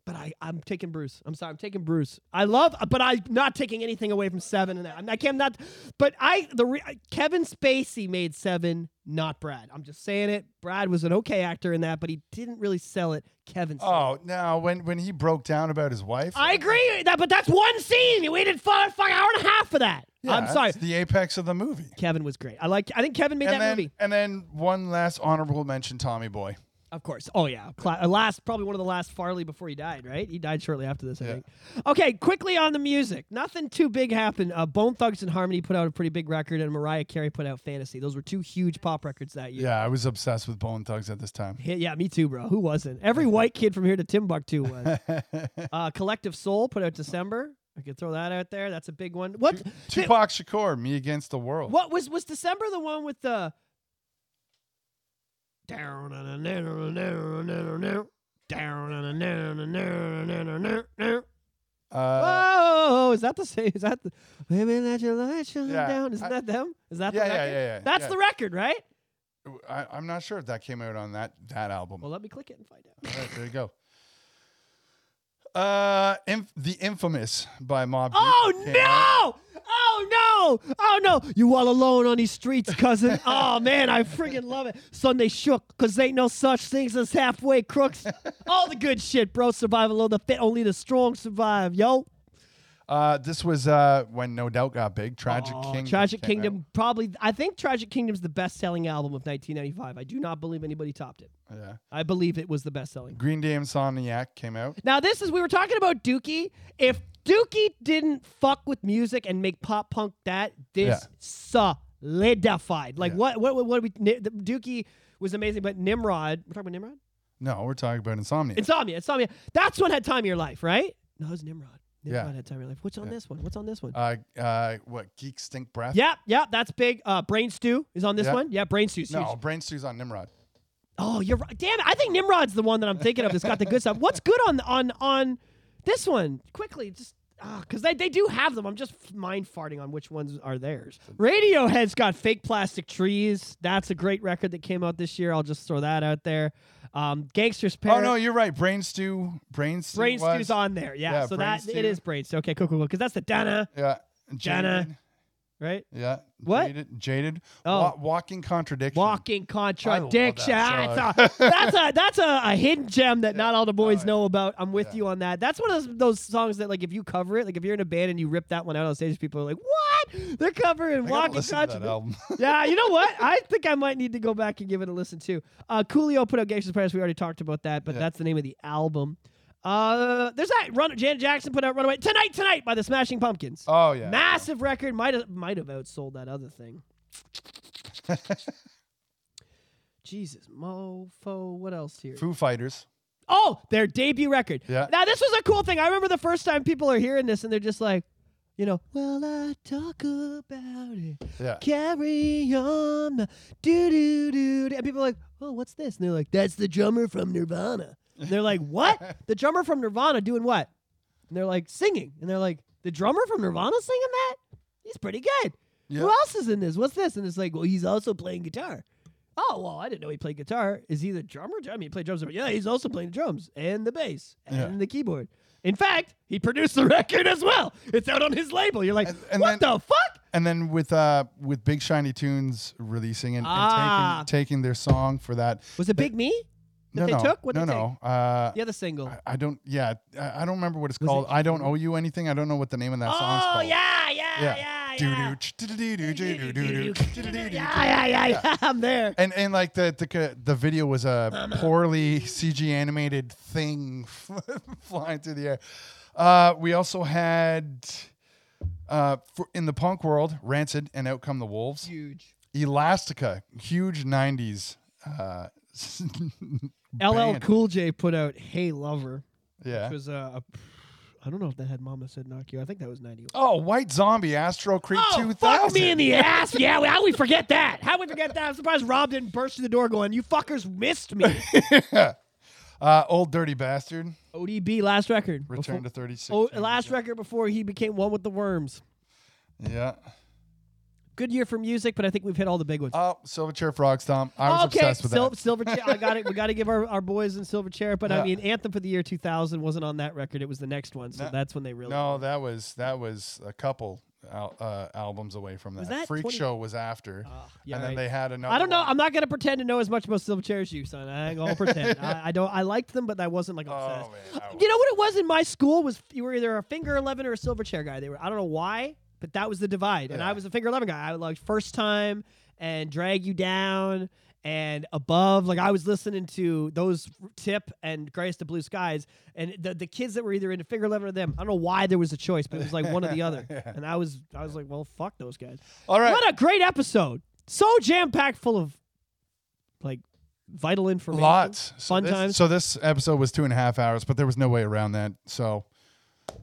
But I, I'm taking Bruce. I'm sorry, I'm taking Bruce. I love, but I'm not taking anything away from Seven and that. I can't not. But I, the re, Kevin Spacey made Seven, not Brad. I'm just saying it. Brad was an okay actor in that, but he didn't really sell it. Kevin. sold it. Oh, now when when he broke down about his wife, I agree that, but that's one scene. You waited a fuck hour and a half for that. yeah, I'm sorry. the apex of the movie. Kevin was great. I like. I think Kevin made And that then, movie. and then one last honorable mention, Tommy Boy. Of course. Oh yeah. Cla- uh, last, probably one of the last Farley before he died. Right? He died shortly after this. I Yeah. think. Okay. Quickly on the music. Nothing too big happened. Uh, Bone Thugs and Harmony put out a pretty big record, and Mariah Carey put out Fantasy. Those were two huge pop records that year. Yeah, I was obsessed with Bone Thugs at this time. Yeah, yeah, me too, bro. Who wasn't? Every white kid from here to Timbuktu was. uh, Collective Soul put out December. I could throw that out there. That's a big one. What? Tupac Shakur, Me Against the World. What was was December the one with the down and a down and a down and a down and a down Whoa, is that the same? Is that the Baby let your light shine Yeah, down? Isn't I- that them? Is that Yeah, the yeah, record? yeah, yeah, That's yeah. the record, right? I, I'm not sure if that came out on that that album. Well, let me click it and find out. All right, there you go. Uh, inf- the infamous by Mob. Deep Oh came out. no! Oh no! Oh no! You all alone on these streets, cousin. Oh man, I friggin' love it. Sunday shook, cause ain't no such things as halfway crooks. All the good shit, bro. Survival of the fit, only the strong survive, yo. Uh, this was uh, when No Doubt got big. Tragic Oh, Kingdom. Tragic Kingdom, probably. I think Tragic Kingdom's the best-selling album of 1995. I do not believe anybody topped it. Yeah. I believe it was the best-selling. Green Day Insomniac came out. Now, this is we were talking about Dookie. If Dookie didn't fuck with music and make pop punk that, this solidified. Like Yeah. what? What? What? what we, Dookie was amazing, but Nimrod. We're talking about Nimrod. No, we're talking about Insomniac. Insomnia. Insomnia. That's one had time of your life, right? No, it was Nimrod. Nimrod Yeah. had time of your life. What's on this one? What's on this one? uh, uh, what? Geek Stink Breath? yeah, yeah, that's big. Uh, Brain Stew is on this Yeah. one. Yeah, Brain Stew's huge. No, Brain Stew's on Nimrod. Oh, you're right. Damn it! I think Nimrod's the one that I'm thinking of that's got the good stuff. What's good on on on this one? Quickly, just because they, they do have them. I'm just mind farting on which ones are theirs. Radiohead's got fake plastic trees. That's a great record that came out this year. I'll just throw that out there. Um, Gangsters Oh no, you're right. Brain Stew. Brain Stew. Brain was, Stew's on there. Yeah, Yeah, so that Stew. it is Brain Stew. Okay, cool, cool, cool. Because that's the Dana, Yeah. Jana. Right? Yeah. What? Jaded. Jaded. Oh. Wa- walking contradiction. Walking contradiction. that That's a, that's a that's a, a hidden gem that not all the boys Oh, know about. I'm with Yeah. you on that. That's one of those, those songs that like if you cover it, like if you're in a band and you rip that one out on stage, people are like, "What? They're covering Walking listen to that Contradiction." yeah, you know what? I think I might need to go back and give it a listen too. Uh, Coolio put out Gangsta's Paradise. We already talked about that, but Yeah. that's the name of the album. Uh, there's that. Run, Janet Jackson put out "Runaway Tonight Tonight" by the Smashing Pumpkins. oh yeah. Massive record. Might have might have outsold that other thing. Jesus, mofo. What else here? Foo Fighters. Oh, their debut record. Yeah. Now this was a cool thing. I remember the first time people are hearing this and they're just like, you know, well I talk about it. Yeah. Carry on, do do do. And people are like, oh, what's this? And they're like, that's the drummer from Nirvana. And they're like, what? the drummer from Nirvana doing what? And they're like, singing. And they're like, the drummer from Nirvana singing that? He's pretty good. Yeah. Who else is in this? What's this? And it's like, well, he's also playing guitar. Oh, well, I didn't know he played guitar. Is he the drummer? I mean, he played drums. but Yeah, he's also playing the drums and the bass and Yeah. the keyboard. In fact, he produced the record as well. It's out on his label. You're like, And- and what then- the fuck? And then with uh with Big Shiny Tunes releasing and, Ah. and taking taking their song for that. Was it Big Me? That no, they no, took? What'd no, they no. Uh, The other single. I, I don't. Yeah, I, I don't remember what it's Was called. it- I don't owe you anything. I don't know what the name of that song's oh, called. yeah, yeah, yeah, Yeah. yeah. Yeah, yeah, yeah, yeah. I'm there. And and like the the the video was a poorly CG animated thing flying through the air. Uh, we also had uh, for, in the punk world, Rancid and Out Come the Wolves. Huge. Elastica, huge '90s. Uh, LL band. Cool J put out "Hey Lover," yeah. which was a, a I don't know if that had Mama Said Knock You. I think that was 91. Oh, White Zombie, Astro Creep Oh, 2000. fuck me in the ass. Yeah, how we forget that? How we forget that? I'm surprised Rob didn't burst through the door going, you fuckers missed me. uh, Old Dirty Bastard, ODB, last record. Return Before- to 36. Oh, Fingers. last record before he became one with the worms. Yeah. Good year for music, but I think we've hit all the big ones. Oh, Silverchair Frog Stomp. I was okay, obsessed with Sil- that. Silverchair. I got it. We got to give our, our boys in Silverchair, but I mean, Anthem for the year 2000 wasn't on that record. It was the next one, so No. that's when they really. No, that was that was a couple al- uh, albums away from that. Was that Freak 20 Show was after, Ah, yeah, and then right. they had another. I don't know. one. I'm not gonna pretend to know as much about Silverchair as you, son. I ain't gonna pretend. I, I don't. I liked them, but I wasn't like obsessed. Oh man, I You know what it was in my school was you were either a finger eleven or a Silverchair guy. They were I don't know why, but that was the divide. And I was a finger eleven guy. I liked first time and drag you down and above. Like I was listening to those tip and Greyest of Blue Skies, and the the kids that were either into finger eleven or them. I don't know why there was a choice, but it was like one or the other. And I was I was like, well, fuck those guys. All right. What a great episode! So jam packed full of like vital information. Lots. So Fun this, times. So this episode was two and a half hours, but there was no way around that. So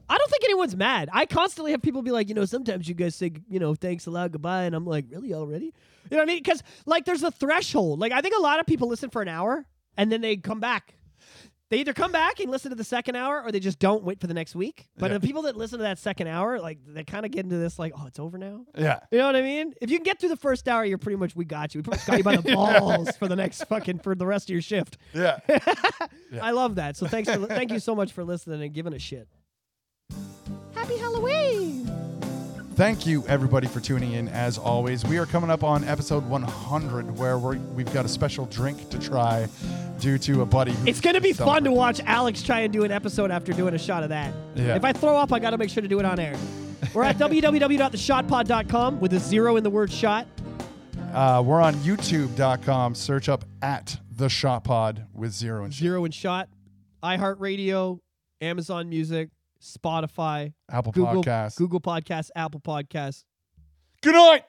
I don't think anyone's mad. I constantly have people be like, you know, sometimes you guys say, you know, thanks a lot, goodbye, and I'm like, really already? You know what I mean? Because like, there's a threshold. Like, I think a lot of people listen for an hour and then they come back. They either come back and listen to the second hour, or they just don't wait for the next week. But Yeah. the people that listen to that second hour, like, they kind of get into this, like, oh, it's over now. yeah, You know what I mean? If you can get through the first hour, you're pretty much we got you. We pretty got you by the balls for the next fucking for the rest of your shift. yeah. I love that. So thanks for thank you so much for listening and giving a shit. Happy Halloween. Thank you, everybody, for tuning in. As always, we are coming up on episode 100, where we're, we've got a special drink to try due to a buddy. who It's going to be fun to watch Alex try and do an episode after doing a shot of that. Yeah. If I throw up, I got to make sure to do it on air. We're at www.theshotpod.com with a zero in the word shot. Uh, we're on YouTube.com. Search up at the Shot Pod with zero and Zero in shot. iHeartRadio, Amazon Music, Spotify, Apple Google Podcasts. Google Podcasts, Apple Podcasts. Good night.